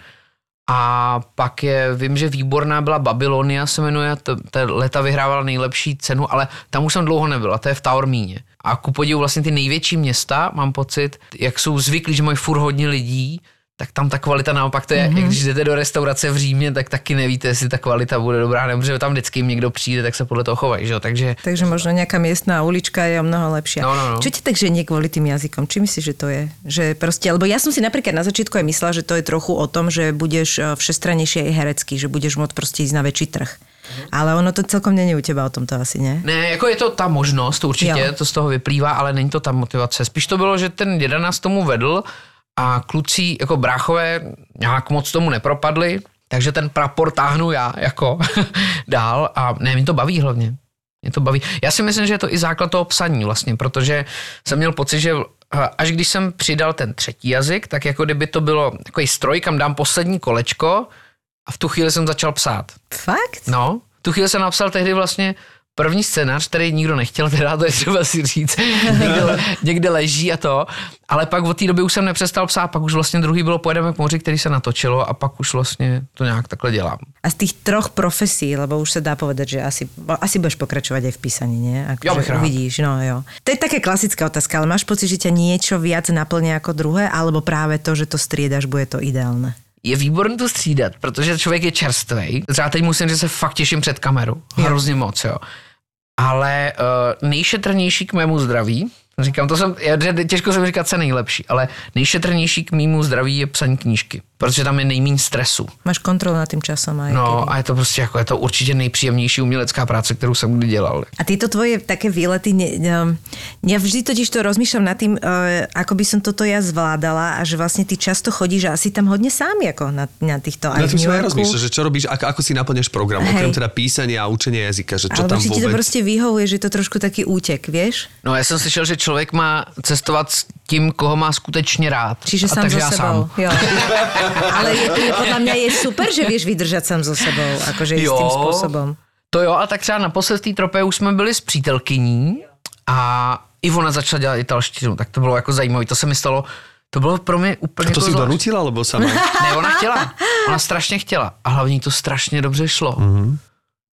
D: a pak je, vím, že výborná byla Babylonia se jmenuje, ta leta vyhrávala nejlepší cenu, ale tam už jsem dlouho nebyl a to je v Taormíně. A ku podivu vlastně ty největší města, mám pocit, jak jsou zvyklí, že mají furt hodně lidí, tak tam ta kvalita naopak to je, mm-hmm. jak když jdete do restaurace v Římě, tak taky nevíte, jestli ta kvalita bude dobrá, nebo že tam vždycky někdo přijde, tak se podle toho chovají, že takže
C: Takže možno nejaká miestná ulička je o mnoho lepšia.
D: No, no, no.
C: Čo ti tak ženie kvôli tým jazykom? Či myslíš, že to je? Že proste, lebo ja som si napríklad na začiatku aj myslela, že to je trochu o tom, že budeš eh, všestranejšie aj herecký, že budeš môcť proste ísť na väčší trh. Ale ono to celkom není u teba o tom to asi, ne?
D: Ne, jako je to ta možnost, určitě,
C: jo.
D: to z toho vyplývá, ale není to ta motivace. Spíš to bylo, že ten děda nás tomu vedl a kluci, jako bráchové, nějak moc tomu nepropadli, takže ten prapor táhnu já jako dál a ne, mě to baví hlavně. Mě to baví. Já si myslím, že je to i základ toho psaní vlastně, protože jsem měl pocit, že až když jsem přidal ten třetí jazyk, tak jako kdyby to bylo takový stroj, kam dám poslední kolečko a v tu chvíli jsem začal psát.
C: Fakt?
D: No, v tu chvíli jsem napsal tehdy vlastně první scénář, který nikdo nechtěl, teda to je třeba si říct, někde, někde leží a to, ale pak od té doby už jsem nepřestal psát, pak už vlastně druhý bylo Pojedeme k moři, který se natočilo a pak už vlastně to nějak takhle dělám.
C: A z tých troch profesí, lebo už sa dá povedať, že asi, asi budeš pokračovať aj v písaní? Ako,
D: Ja
C: že
D: bych rád.
C: Uvidíš, no jo. To je taká klasická otázka, ale máš pocit, že ťa niečo viac naplňa ako druhé, alebo práve to, že to striedaš, bude to ideálne?
D: Je výborné to střídat, protože člověk je čerstvý. Třeba teď musím, že se fakt těším před kameru. Hrozně moc, jo. Ale uh, nejšetrnější k mému zdraví, říkám, to jsem, já, těžko jsem říkat, co nejlepší, ale nejšetrnější k mému zdraví je psaní knížky, protože tam je nejméně stresu.
C: Máš kontrolu nad tým časom aj
D: No
C: kedy.
D: a je to prostě jako, je to určitě nejpříjemnější umělecká práce, kterou jsem kdy dělal.
C: A tieto tvoje také výlety, ne, ne, ja vždy totiž to rozmýšľam nad tým, e, ako by som toto ja zvládala a že vlastne ty často chodíš a asi tam hodne sám ako na, na týchto aj
B: Na tým som rozmýšľal, že čo robíš, ako, ako si naplňaš program,
C: Hej.
B: okrem teda písania a učenia jazyka, že čo
C: Alebo
B: tam
C: či ti to
B: vôbec...
C: proste vyhovuje, že je to trošku taký útek, vieš?
D: No já jsem slyšel, že člověk má cestovat s tím, koho má skutečně rád.
C: Čiže
D: A
C: sám
D: takže
C: so
D: já
C: sebou. Jo. Ale je, je, podľa mňa je super, že vieš vydržať sám so sebou, akože
D: Jo.
C: istým spôsobom.
D: To jo, a tak třeba naposled té tropě už jsme byli s přítelkyní a i ona začala dělat italštinu, tak to bylo jako zajímavé, to se mi stalo, to bylo pro mě úplně
B: A to si
D: zvláštní.
B: donutila, alebo sama?
D: Ne, ona chtěla. Ona strašně chtěla. A hlavně to strašně dobře šlo. Mm-hmm.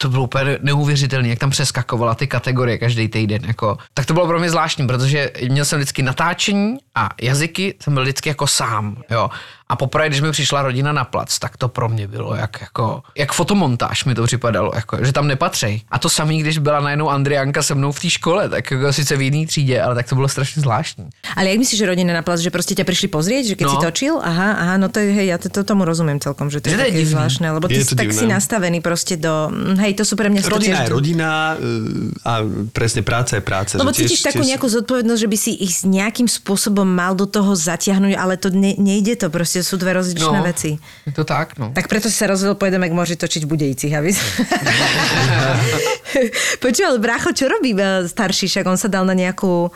D: To bylo úplně neuvěřitelné, jak tam přeskakovala ty kategorie každý týden. Jako. Tak to bylo pro mě zvláštní, protože měl jsem vždycky natáčení a jazyky jsem byl vždycky jako sám. Jo. A poprvé, když mi přišla rodina na plac, tak to pro mě bylo jak, jako, jak fotomontáž mi to připadalo, jako, že tam nepatří. A to samý, když byla najednou Andrianka se mnou v té škole, tak jako sice v jiný třídě, ale tak to bylo strašně zvláštní.
C: Ale jak myslíš, že rodina na plac, že proste ťa prišli pozrieť, že keď
D: No.
C: si točil? Aha, aha, no to je, hej, ja to, to tomu rozumiem celkom, že to
D: Že
C: je
D: to je
C: také
D: divný.
C: zvláštne, lebo ty
B: Je
C: si
B: to
C: tak
B: divné.
C: si nastavený proste do, mm, hej, to sú pre to
B: Rodina je rodina e, a presne práca je práca.
C: Lebo
B: že
C: cítiš takú
B: tiež-
C: nejakú zodpovednosť, že by si ich s nejakým spôsobom mal do toho zatiahnuť, ale to ne, nejde to, proste sú dve rozličné
D: No.
C: veci.
D: Je to tak, no.
C: Tak preto si sa rozhodol, pojedeme k môže točiť v Budejcich, aby... Počúval, brácho, čo robí e, starší, však on sa dal na nejakú...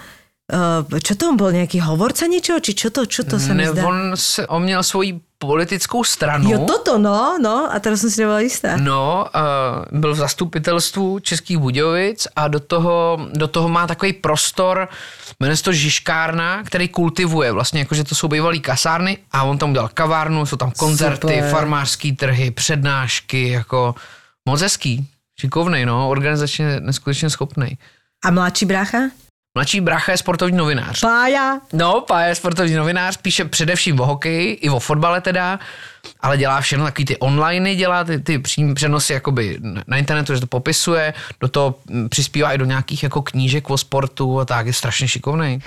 C: Uh, čo to on bol, nejaký hovorca niečo? Či čo to, čo to sa mi
D: Ne,
C: zdá?
D: on, se, on měl svoji politickou stranu.
C: Jo, toto, no, no, a teraz som si nebola istá.
D: No, uh, byl v zastupitelstvu Českých Budějovic a do toho, do toho má takový prostor, jmenuje se to Žižkárna, který kultivuje vlastně, jakože to jsou bývalý kasárny a on tam udělal kavárnu, jsou tam koncerty,
C: Super.
D: farmářský trhy, přednášky, jako moc hezký, šikovnej, no, organizačně neskutečně schopnej.
C: A mladší brácha?
D: Mladší brácha je sportovní novinář.
C: Pája.
D: No, Pá je sportovní novinář, píše především o hokeji, i o fotbale teda, ale dělá všechno takový ty online, dělá ty, ty přenosy jakoby na internetu, že to popisuje, do toho přispívá i do nějakých jako knížek o sportu a tak, je strašně šikovný.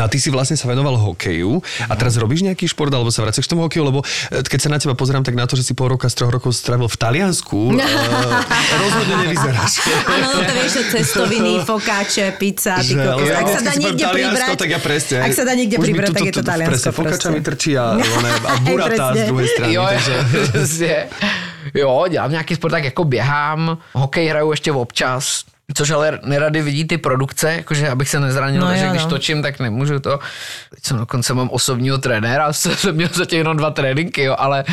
B: No a ty si vlastne sa venoval hokeju a teraz robíš nejaký šport alebo sa vraciaš k tomu hokeju, lebo e, keď sa na teba pozerám, tak na to, že si pol roka z troch rokov strávil v Taliansku, e, rozhodne nevyzeráš.
C: Áno, no to vieš, že cestoviny, fokáče, pizza, ty
B: Že,
C: kokos. Ak sa dá niekde pribrať,
B: tak ja presne.
C: ak sa dá niekde pribrať, tak je to Taliansko
B: fokáča mi trčí a, a burata z druhej strany.
D: Jo,
B: takže...
D: přesně. jo, dělám nějaký sport, tak jako běhám, hokej hraju ještě občas, což ale nerady vidí ty produkce, jakože abych se nezranil,
C: No
D: takže
C: jo,
D: když
C: no.
D: točím, tak nemůžu to. Teď jsem dokonce mám osobního trenéra, jsem měl zatím jenom dva tréninky, jo, ale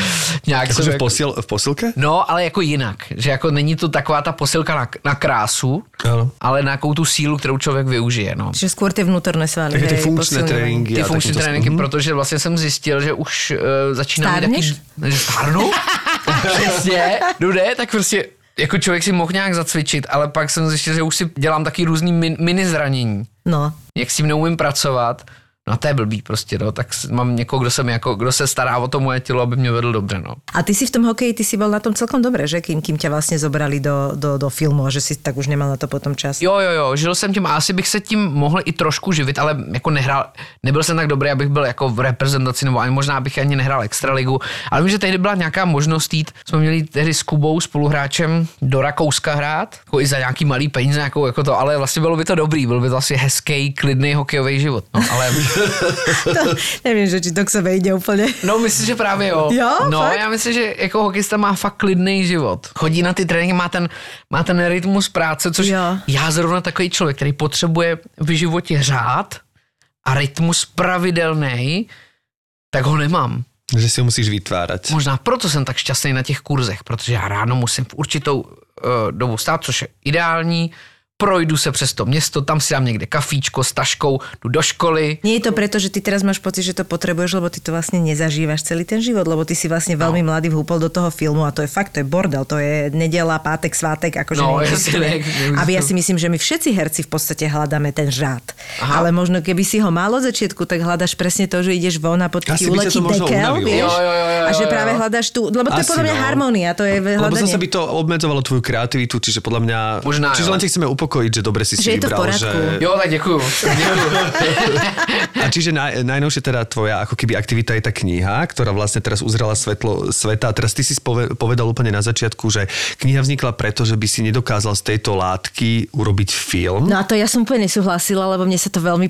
D: nějak jsem
B: Akože v,
D: jako-
B: posil, v posilke?
D: No, ale jako jinak, že jako není to taková ta posilka na, na krásu,
B: Áno.
D: ale na tu sílu, kterou člověk využije, no.
C: Čiže skôr tie vnútorné svaly.
B: Tie
C: hej,
B: funkčné tréninky.
D: Ty
B: takýmto
D: tréninky,
B: spôsobom.
D: protože vlastně jsem zjistil, že už uh, začínám mít
C: Stárneš?
D: taký... Že stárnu? Přesně. No ne, tak prostě jako člověk si mohl nějak zacvičit, ale pak jsem zjistil, že už si dělám taky různý min, mini zranění.
C: No.
D: Jak s tím neumím pracovat, no to je blbý prostě, no, tak mám někoho, kdo se, mi jako, kdo se stará o to moje tělo, aby mě vedl dobře, no.
C: A ty si v tom hokeji, ty si bol na tom celkom dobre, že? Kým, kým ťa vlastne zobrali do, do, do filmu a že si tak už nemal na to potom čas.
D: Jo, jo, jo, žil jsem tím a asi bych se tím mohl i trošku živit, ale jako nehrál, nebyl jsem tak dobrý, abych byl jako v reprezentaci, nebo ani možná bych ani nehrál extraligu, ale vím, že tehdy byla nějaká možnost jít, jsme měli tehdy s Kubou spoluhráčem do Rakouska hrát, jako i za nějaký malý peníze, nějakou, jako to, ale vlastně bylo by to dobrý, byl by to asi hezký, klidný hokejový život, no, ale
C: To, neviem, že či to k sebe ide úplne.
D: No, myslím, že právě jo.
C: Jo,
D: No,
C: fakt?
D: já myslím, že jako hokejista má fakt klidný život. Chodí na ty tréninky, má ten, má ten rytmus práce, což
C: Jo.
D: já zrovna takový člověk, který potřebuje v životě řád a rytmus pravidelný, tak ho nemám.
B: Že si ho musíš vytvárať.
D: Možná proto jsem tak šťastný na těch kurzech, protože já ráno musím v určitou uh, dobu stát, což je ideální, projdu se přes to město, tam si dám někde kafíčko s taškou, jdu do školy,
C: Nie je to preto, že ty teraz máš pocit, že to potrebuješ, lebo ty to vlastne nezažívaš celý ten život, lebo ty si vlastne veľmi
D: No.
C: mladý vhúpol do toho filmu a to je fakt, to je bordel, to je nedela, pátek, svátek, akože
D: No, jasne, ne-
C: A ja si myslím, že my všetci herci v podstate hľadáme ten žád.
D: Aha.
C: Ale možno keby si ho málo začiatku, tak hľadaš presne to, že ideš von a potom ti uletí dekel, vieš?
D: Jo, jo, jo, jo,
C: a že práve
D: jo.
C: hľadaš tu, lebo to je podľa mňa
B: no.
C: harmónia, to je
B: Lebo
C: hľadanie.
B: zase by to obmedzovalo tvoju kreativitu, čiže podľa mňa...
D: Možná,
B: čiže len ti chceme uspokojiť, že dobre si si
C: Že je to v
B: vybral.
C: poriadku.
B: Že...
D: Jo, tak děkuju. děkuju.
B: A čiže naj, najnovšie teda tvoja ako keby aktivita je tá kniha, ktorá vlastne teraz uzrela svetlo sveta. A teraz ty si povedal úplne na začiatku, že kniha vznikla preto, že by si nedokázal z tejto látky urobiť film.
C: No a to ja som úplne nesúhlasila, lebo mne sa to veľmi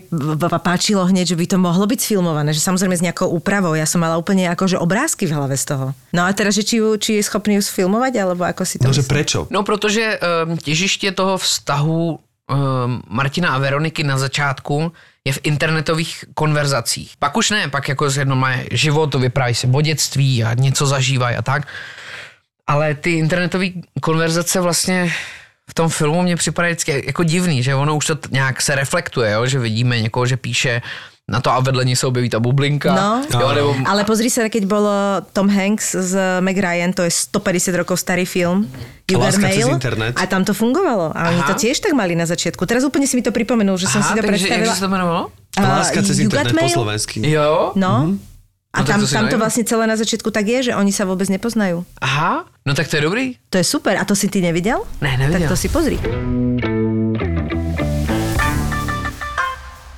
C: páčilo hneď, že by to mohlo byť sfilmované, že samozrejme s nejakou úpravou. Ja som mala úplne akože obrázky v hlave z toho. No a teraz, že či, či je schopný ju sfilmovať, alebo ako si to
B: No, že
C: myslíš?
B: prečo?
D: No, protože um, těžiště toho vztahu um, Martina a Veroniky na začátku je v internetových konverzacích. Pak už ne, pak jako jedno má život, vypráví se o dětství a něco zažívají a tak. Ale ty internetové konverzace vlastně v tom filmu mě připadají vždycky jako divný, že ono už to nějak se reflektuje, jo? že vidíme někoho, že píše na to a vedle ní se objeví ta bublinka.
C: No.
D: jo, nebo,
C: Ale pozri sa, keď bolo Tom Hanks z Meg Ryan, to je 150 rokov starý film, You Got
B: Láska cez
C: Mail,
B: internet.
C: a tam to fungovalo. A oni
D: Aha.
C: to tiež tak mali na začiatku. Teraz úplne si mi to pripomenul, že som
D: Aha,
C: si to
D: takže
C: predstavila.
D: jak se to jmenovalo?
C: A,
B: Láska cez
C: You Got
B: internet po slovensky.
D: Jo?
C: No. A
D: No
C: tam,
D: to
C: tam to vlastne celé na začiatku tak je, že oni sa vôbec nepoznajú.
D: Aha, no tak to je dobrý.
C: To je super. A to si ty nevidel?
D: Ne, nevidel.
C: Tak to si pozri.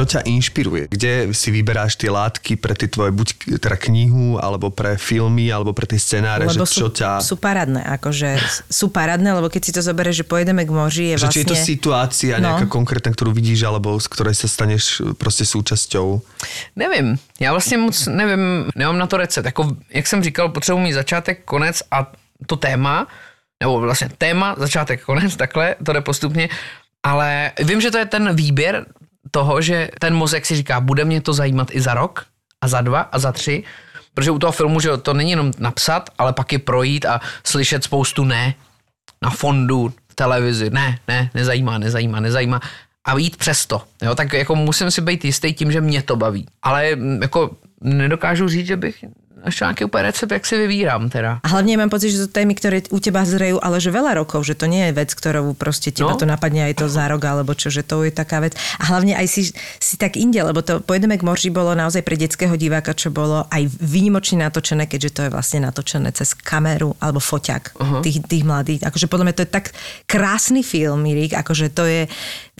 B: Čo ťa inšpiruje? Kde si vyberáš tie látky pre tie tvoje buď teda knihu, alebo pre filmy, alebo pre tie scenáre?
C: Lebo
B: že čo
C: sú,
B: ťa...
C: sú parádne, akože sú parádne, lebo keď si to zoberieš, že pojedeme k moři, je
B: Že
C: vlastne...
B: či je to situácia
C: No.
B: nejaká konkrétna, ktorú vidíš, alebo z ktorej sa staneš proste súčasťou.
D: Nevím, já vlastně moc nevím, nemám na to recept. Jako, jak jsem říkal, potřebuji mít začátek, konec a to téma, nebo vlastně téma, začátek, konec, takhle, to jde postupně, ale vím, že to je ten výběr toho, že ten mozek si říká, bude mě to zajímat i za rok, a za dva, a za tři, protože u toho filmu, že to není jenom napsat, ale pak i projít a slyšet spoustu ne na fondu, v televizi, ne, ne, nezajímá, nezajímá, nezajímá a jít přesto. Jo, tak jako musím si být jistý tím, že mě to baví. Ale mm, jako nedokážu říct, že bych našel nějaký úplně recept, jak si vyvírám teda.
C: A hlavne mám pocit, že to témy, ktoré u teba zrejú, ale že veľa rokov, že to nie je vec, ktorou proste teba
D: No.
C: to napadne aj to za rok, alebo čo, že to je taká vec. A hlavne aj si, si tak inde, lebo to Pojedeme k morži bolo naozaj pre detského diváka, čo bolo aj výnimočne natočené, keďže to je vlastne natočené cez kameru alebo foťak uh-huh. tých, tých mladých. Akože podľa mňa to je tak krásny film, Mirik, akože to je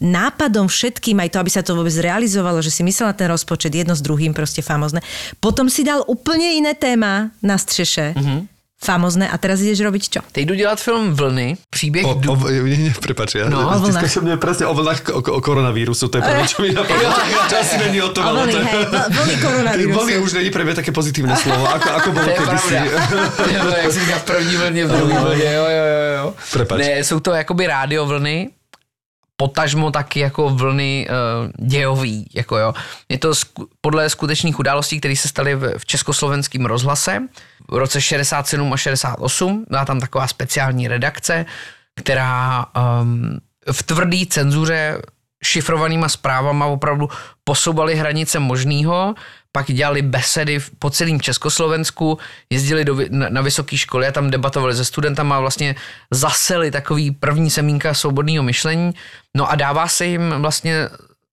C: nápadom všetkým, aj to, aby sa to vôbec realizovalo, že si myslela ten rozpočet jedno s druhým, proste famozne. Potom si dal úplne iné téma na střeše. Uh-huh. Famozne a teraz ideš robiť čo?
D: Teď jdu dělat film Vlny, příběh...
B: O, o, prepáč, ja,
D: No,
B: no,
C: o vlnách.
B: ty mne presne o vlnách o, o koronavírusu, to je prvé, čo mi napadlo. Čo asi není o tom, ale
C: vlny,
B: to je...
C: vlny koronavírusu.
B: Vlny už není pre mňa také pozitívne slovo, ako, ako bolo
D: To je
B: kedysi.
D: jak říká v první vlně, v druhé vlně, jo, jo, jo, jo.
B: Prepač.
D: Ne, jsou to jakoby rádiovlny, potažmo taky jako vlny uh, dějový, jako jo. Je to sku, podle skutečných událostí, které se staly v, v československém rozhlase v roce 67 a 68. Byla tam taková speciální redakce, která um, v tvrdý cenzuře šifrovanýma zprávama opravdu posouvali hranice možného, pak dělali besedy po celém Československu, jezdili do, na, na vysoké školy a tam debatovali se studentama a vlastně zaseli takový první semínka svobodného myšlení. No a dává se jim vlastně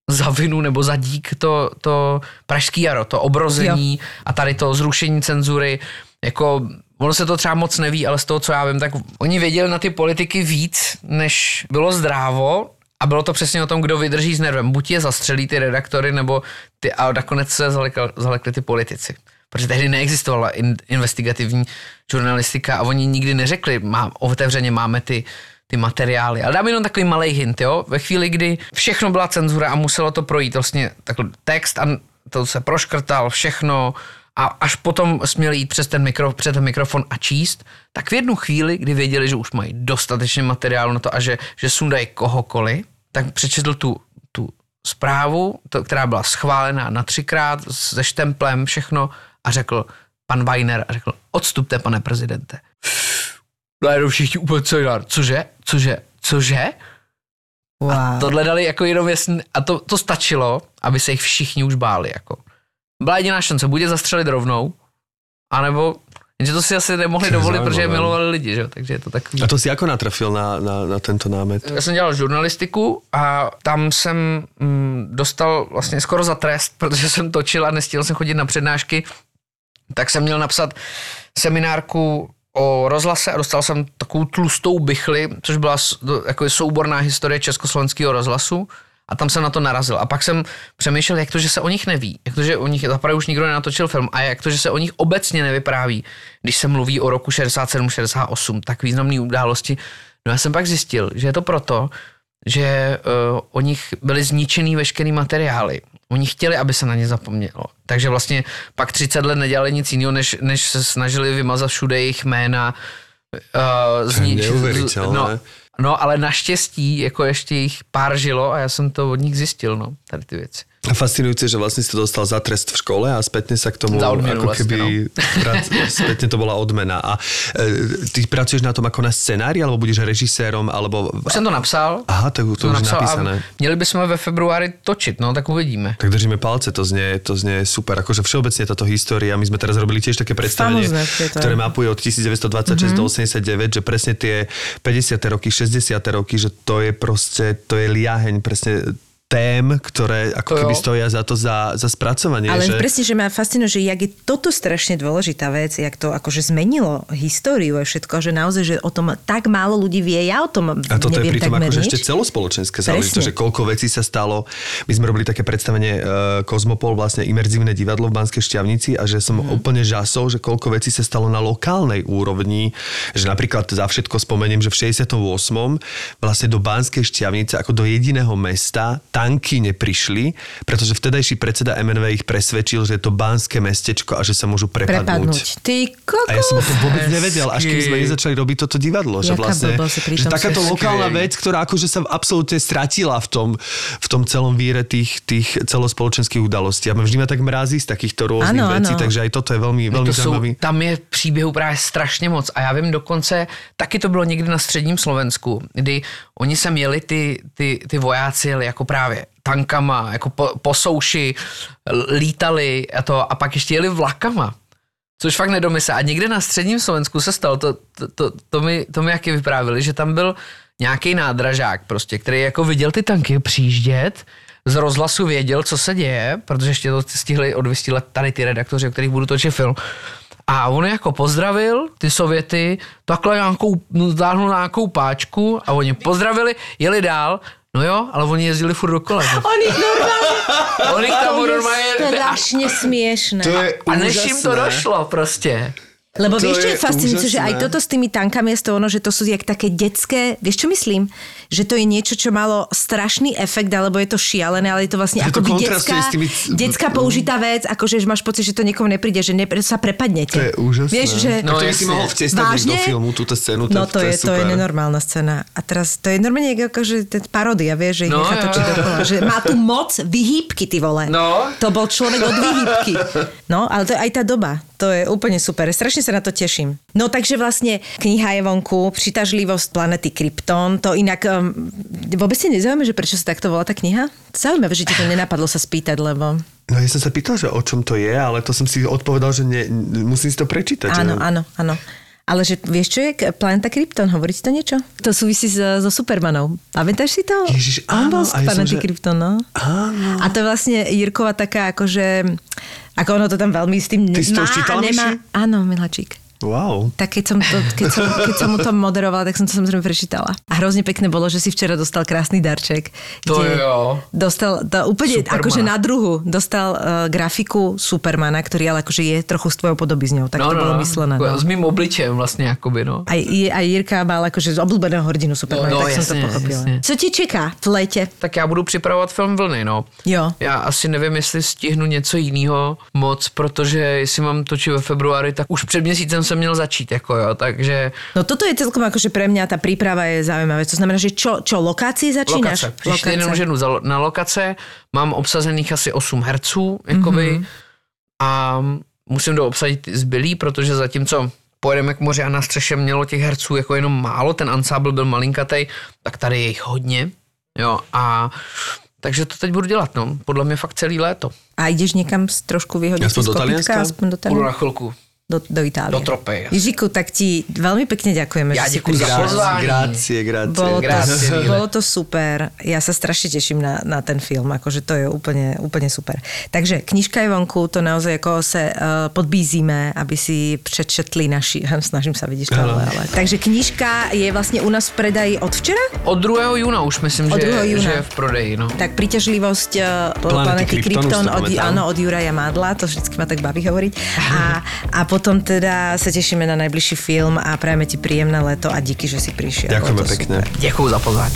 D: za vinu nebo za dík to, to pražský jaro, to obrození jo. a tady to zrušení cenzury. Jako, ono se to třeba moc neví, ale z toho, co já vím, tak oni věděli na ty politiky víc, než bylo zdrávo a bylo to přesně o tom, kdo vydrží s nervem. Buď je zastřelí ty redaktory, nebo ty, a nakonec se zalekli, zalekli ty politici. Protože tehdy neexistovala in, investigativní žurnalistika a oni nikdy neřekli, má, otevřeně máme ty, ty materiály. Ale dám jenom takový malý hint, jo. Ve chvíli, kdy všechno byla cenzura a muselo to projít, vlastně text a to se proškrtal, všechno a až potom směli jít přes ten, mikro, před ten mikrofon a číst, tak v jednu chvíli, kdy věděli, že už mají dostatečně materiálu na to a že, že sundají kohokoliv, tak přečetl tu, tu zprávu, to, která byla schválená na třikrát se štemplem, všechno a řekl pan Weiner a řekl, odstupte, pane prezidente. Najednou všichni úplně co jiná, cože, cože, cože?
C: Wow.
D: A tohle dali jako jenom jasný, a to, to stačilo, aby se jich všichni už báli. Jako. Byla jediná šance, buď je zastřelit rovnou, anebo, jenže to si asi nemohli dovolit, protože je milovali lidi, že? takže je to takový.
B: A to si ako natrafil na, na, na tento námet?
D: Já jsem dělal žurnalistiku a tam jsem mm, dostal vlastně skoro za trest, protože jsem točil a nestihl jsem chodit na přednášky, tak jsem měl napsat seminárku o rozhlase a dostal jsem takovou tlustou bychli, což byla jako souborná historie československého rozhlasu a tam jsem na to narazil. A pak jsem přemýšlel, jak to, že se o nich neví, jak to, že o nich zaprvé už nikdo nenatočil film a jak to, že se o nich obecně nevypráví, když se mluví o roku 67-68, tak významné události. No já jsem pak zjistil, že je to proto, že uh, o nich byly zničený veškerý materiály. Oni chtěli, aby se na ně zapomnělo. Takže vlastně pak 30 let nedělali nic jiného, než, než se snažili vymazat všude jejich jména. Uh,
B: je neuvěřitelné.
D: no, no, ale naštěstí, jako ještě jich pár žilo a já jsem to od nich zjistil, no, tady ty věci.
B: A fascinujúce, že vlastne si to dostal za trest v škole a spätne sa k tomu
D: Za odmenu
B: ako
D: vlastne,
B: keby prac, spätne to bola odmena. A e, ty pracuješ na tom ako na scenári, alebo budeš režisérom, alebo...
D: Už jsem to napsal.
B: Aha, tak to
D: jsem
B: už je
D: napsal
B: napísané.
D: A měli bychom ve februári točit, no, tak uvidíme.
B: Tak držíme palce, to znie, to znie super. Akože všeobecne táto história, my sme teraz robili tiež také predstavenie,
C: Samozrejme, to-
B: ktoré mapuje od 1926 do 89, že presne tie 50. roky, 60. roky, že to je proste, to je liaheň presne tém, ktoré ako
D: To
B: keby
D: jo.
B: stoja za to za, za spracovanie.
C: Ale
B: že...
C: presne, že ma fascinuje, že jak je toto strašne dôležitá vec, jak to akože zmenilo históriu a všetko, že naozaj, že o tom tak málo ľudí vie, ja o tom
B: A toto je
C: neviem
B: pritom
C: takmer
B: akože
C: nič.
B: ešte celospoločenské záležitosť, že koľko vecí sa stalo. My sme robili také predstavenie uh, Kozmopol, vlastne imerzívne divadlo v Banskej Šťavnici a že som
C: Mhm.
B: úplne žasol, že koľko vecí sa stalo na lokálnej úrovni, že napríklad za všetko spomeniem, že v 68. vlastne do Banskej Šťavnice ako do jediného mesta tanky neprišli, pretože vtedajší predseda MNV ich presvedčil, že je to Banské mestečko a že sa môžu prepadnúť.
C: Prepadnúť. Ty kokos.
B: A ja som o tom vôbec nevedel, až kým sme nezačali robiť toto divadlo. Že
C: Jaká
B: vlastne, že takáto
C: si-
B: lokálna vec, ktorá akože sa absolútne stratila v tom, v tom celom víre tých, tých celospoločenských udalostí. A vždy ma tak mrazí z takýchto rôznych
C: Áno,
B: vecí,
C: áno.
B: takže aj toto je veľmi, veľmi
D: to
B: zaujímavý.
D: tam je příběhů právě strašně moc a já vím dokonce, taky to bylo někdy na středním Slovensku, kdy oni sem jeli ty, ty, ty vojáci jeli jako právě tankama, jako po, po souši, lítali a to a pak ještě jeli vlakama. Což fakt nedomysle. A někde na středním Slovensku se stalo, to, to, to, to, mi, to mi jaký vyprávili, že tam byl nějaký nádražák prostě, který jako viděl ty tanky přijíždět, z rozhlasu věděl, co se děje, protože ještě to stihli odvystílet tady ty redaktoři, o kterých budu točit film. A on jako pozdravil ty Sověty, takhle nějakou, no, záhnul na nějakou páčku a oni pozdravili, jeli dál, no jo, ale oni jezdili furt dokola. že?
C: On ich normálne...
D: On ich tam
C: to je
D: normálně...
C: strašne smiešné.
D: A než jim to došlo prostě.
C: Lebo
B: To
C: vieš, čo
B: je
C: je fascinujúce, že aj toto s tými tankami je to ono, že to sú jak také detské, vieš čo myslím? Že to je niečo, čo malo strašný efekt, alebo je to šialené, ale je to vlastne
B: kontrastuje
C: detská,
B: tými
C: detská použitá vec, akože že máš pocit, že to niekomu nepríde, že ne, sa prepadnete.
B: To je úžasné.
C: Vieš, že...
B: No, to by si mohol vtesnať do filmu túto scénu.
C: No to je, to je nenormálna scéna. A teraz to je normálne ako, že ten paródia, vieš, že ich
D: No,
C: nechá
D: jo,
C: točiť
D: jo.
C: dokola. Že má tu moc vyhýbky, ty vole.
D: No.
C: To bol človek od vyhýbky. No, ale to je aj tá doba. to je úplne super. Strašne sa na to teším. No takže vlastne kniha je vonku, Přitažlivosť planety Krypton. To inak um, vôbec si nezaujíma, že prečo sa takto volá tá kniha? Zaujímavé, že ti to nenapadlo sa spýtať, lebo...
B: No ja som sa pýtal, že o čom to je, ale to som si odpovedal, že ne, musím si to prečítať.
C: Áno,
B: že...
C: áno, áno. Ale že vieš, čo je planeta Krypton? Hovorí ti to niečo? To súvisí so, so Supermanou. Pamätáš si to?
B: Ježiš,
C: On
B: áno,
C: bol z
B: ja som,
C: planety
B: že-
C: Krypton, no.
B: Áno.
C: A to je vlastne Jirkova taká akože... Ako ono to tam veľmi s tým
B: Ty si to už čítala?
C: Áno, Milačík.
B: Wow.
C: Tak keď som, to, keď, som, keď som mu to moderovala, tak som to samozrejme prečítala. A hrozne pekné bolo, že si včera dostal krásny darček.
D: To
C: kde
D: jo.
C: Dostal to úplne
D: Supermana.
C: akože na druhu. Dostal uh, grafiku Supermana, ktorý ale akože je trochu s tvojou podobizňou. Tak to bolo myslené.
D: Ako
C: No.
D: S mým obličejem vlastne akoby, no.
C: Aj, aj Jirka mal akože z obľúbeného hrdinu Supermana,
D: No, no,
C: tak som to
D: jasne,
C: pochopila.
D: jasne.
C: Co ti čeká v lete?
D: Tak já budu připravovat film Vlny, no.
C: Jo.
D: Já asi nevím, jestli stihnu něco jiného moc, protože jestli mám točit ve februári, tak už před měsícem jsem měl začít, jako jo, takže...
C: No toto je celkom akože pre mňa tá príprava je zaujímavé. To znamená, že čo, čo lokácie začínaš?
D: Lokace. Příští týden už jedu za- na lokace, mám obsazených asi 8 herců, jakoby,
C: Mhm.
D: mm-hmm. a musím doobsadit zbylý, protože zatímco pojedeme k moři a na střeše mělo těch herců jako jenom málo, ten ansábl byl malinkatej, tak tady je jich hodně, jo, a takže to teď budu dělat, no, podle mě fakt celý léto.
C: A ideš niekam s- trošku vyhodiť
B: Aspoň
C: z
B: do? Talianska?
C: Aspoň do
D: Budu na
C: Talianska?
D: chvilku.
C: Do, do Itálie.
D: Do Tropej.
C: Ježiku, tak ti veľmi pekne ďakujeme.
D: Ja
C: že si
D: za pozvanie.
B: Grácie, grácie.
C: Bolo to,
D: Grácie, milé.
C: bolo to super. Ja sa strašne teším na, na ten film. Akože to je úplne, úplne super. Takže knižka je vonku, to naozaj ako sa uh, podbízíme, aby si přečetli naši... Snažím sa, vidíš to, ale, ale. Takže knižka je vlastne u nás v predaji od včera?
D: Od 2. júna už myslím,
C: Od
D: že,
C: 2. júna.
D: že je v prodeji, no.
C: Tak príťažlivosť uh,
B: Planety
C: planety
B: Krypton, to
C: od, áno, od Juraja Mádla, to vždycky ma tak baví hovoriť. A, a potom teda sa tešíme na najbližší film a prajeme ti príjemné leto a díky, že si prišiel.
B: Ďakujeme pekne.
C: super.
D: Děkuju za pozvání.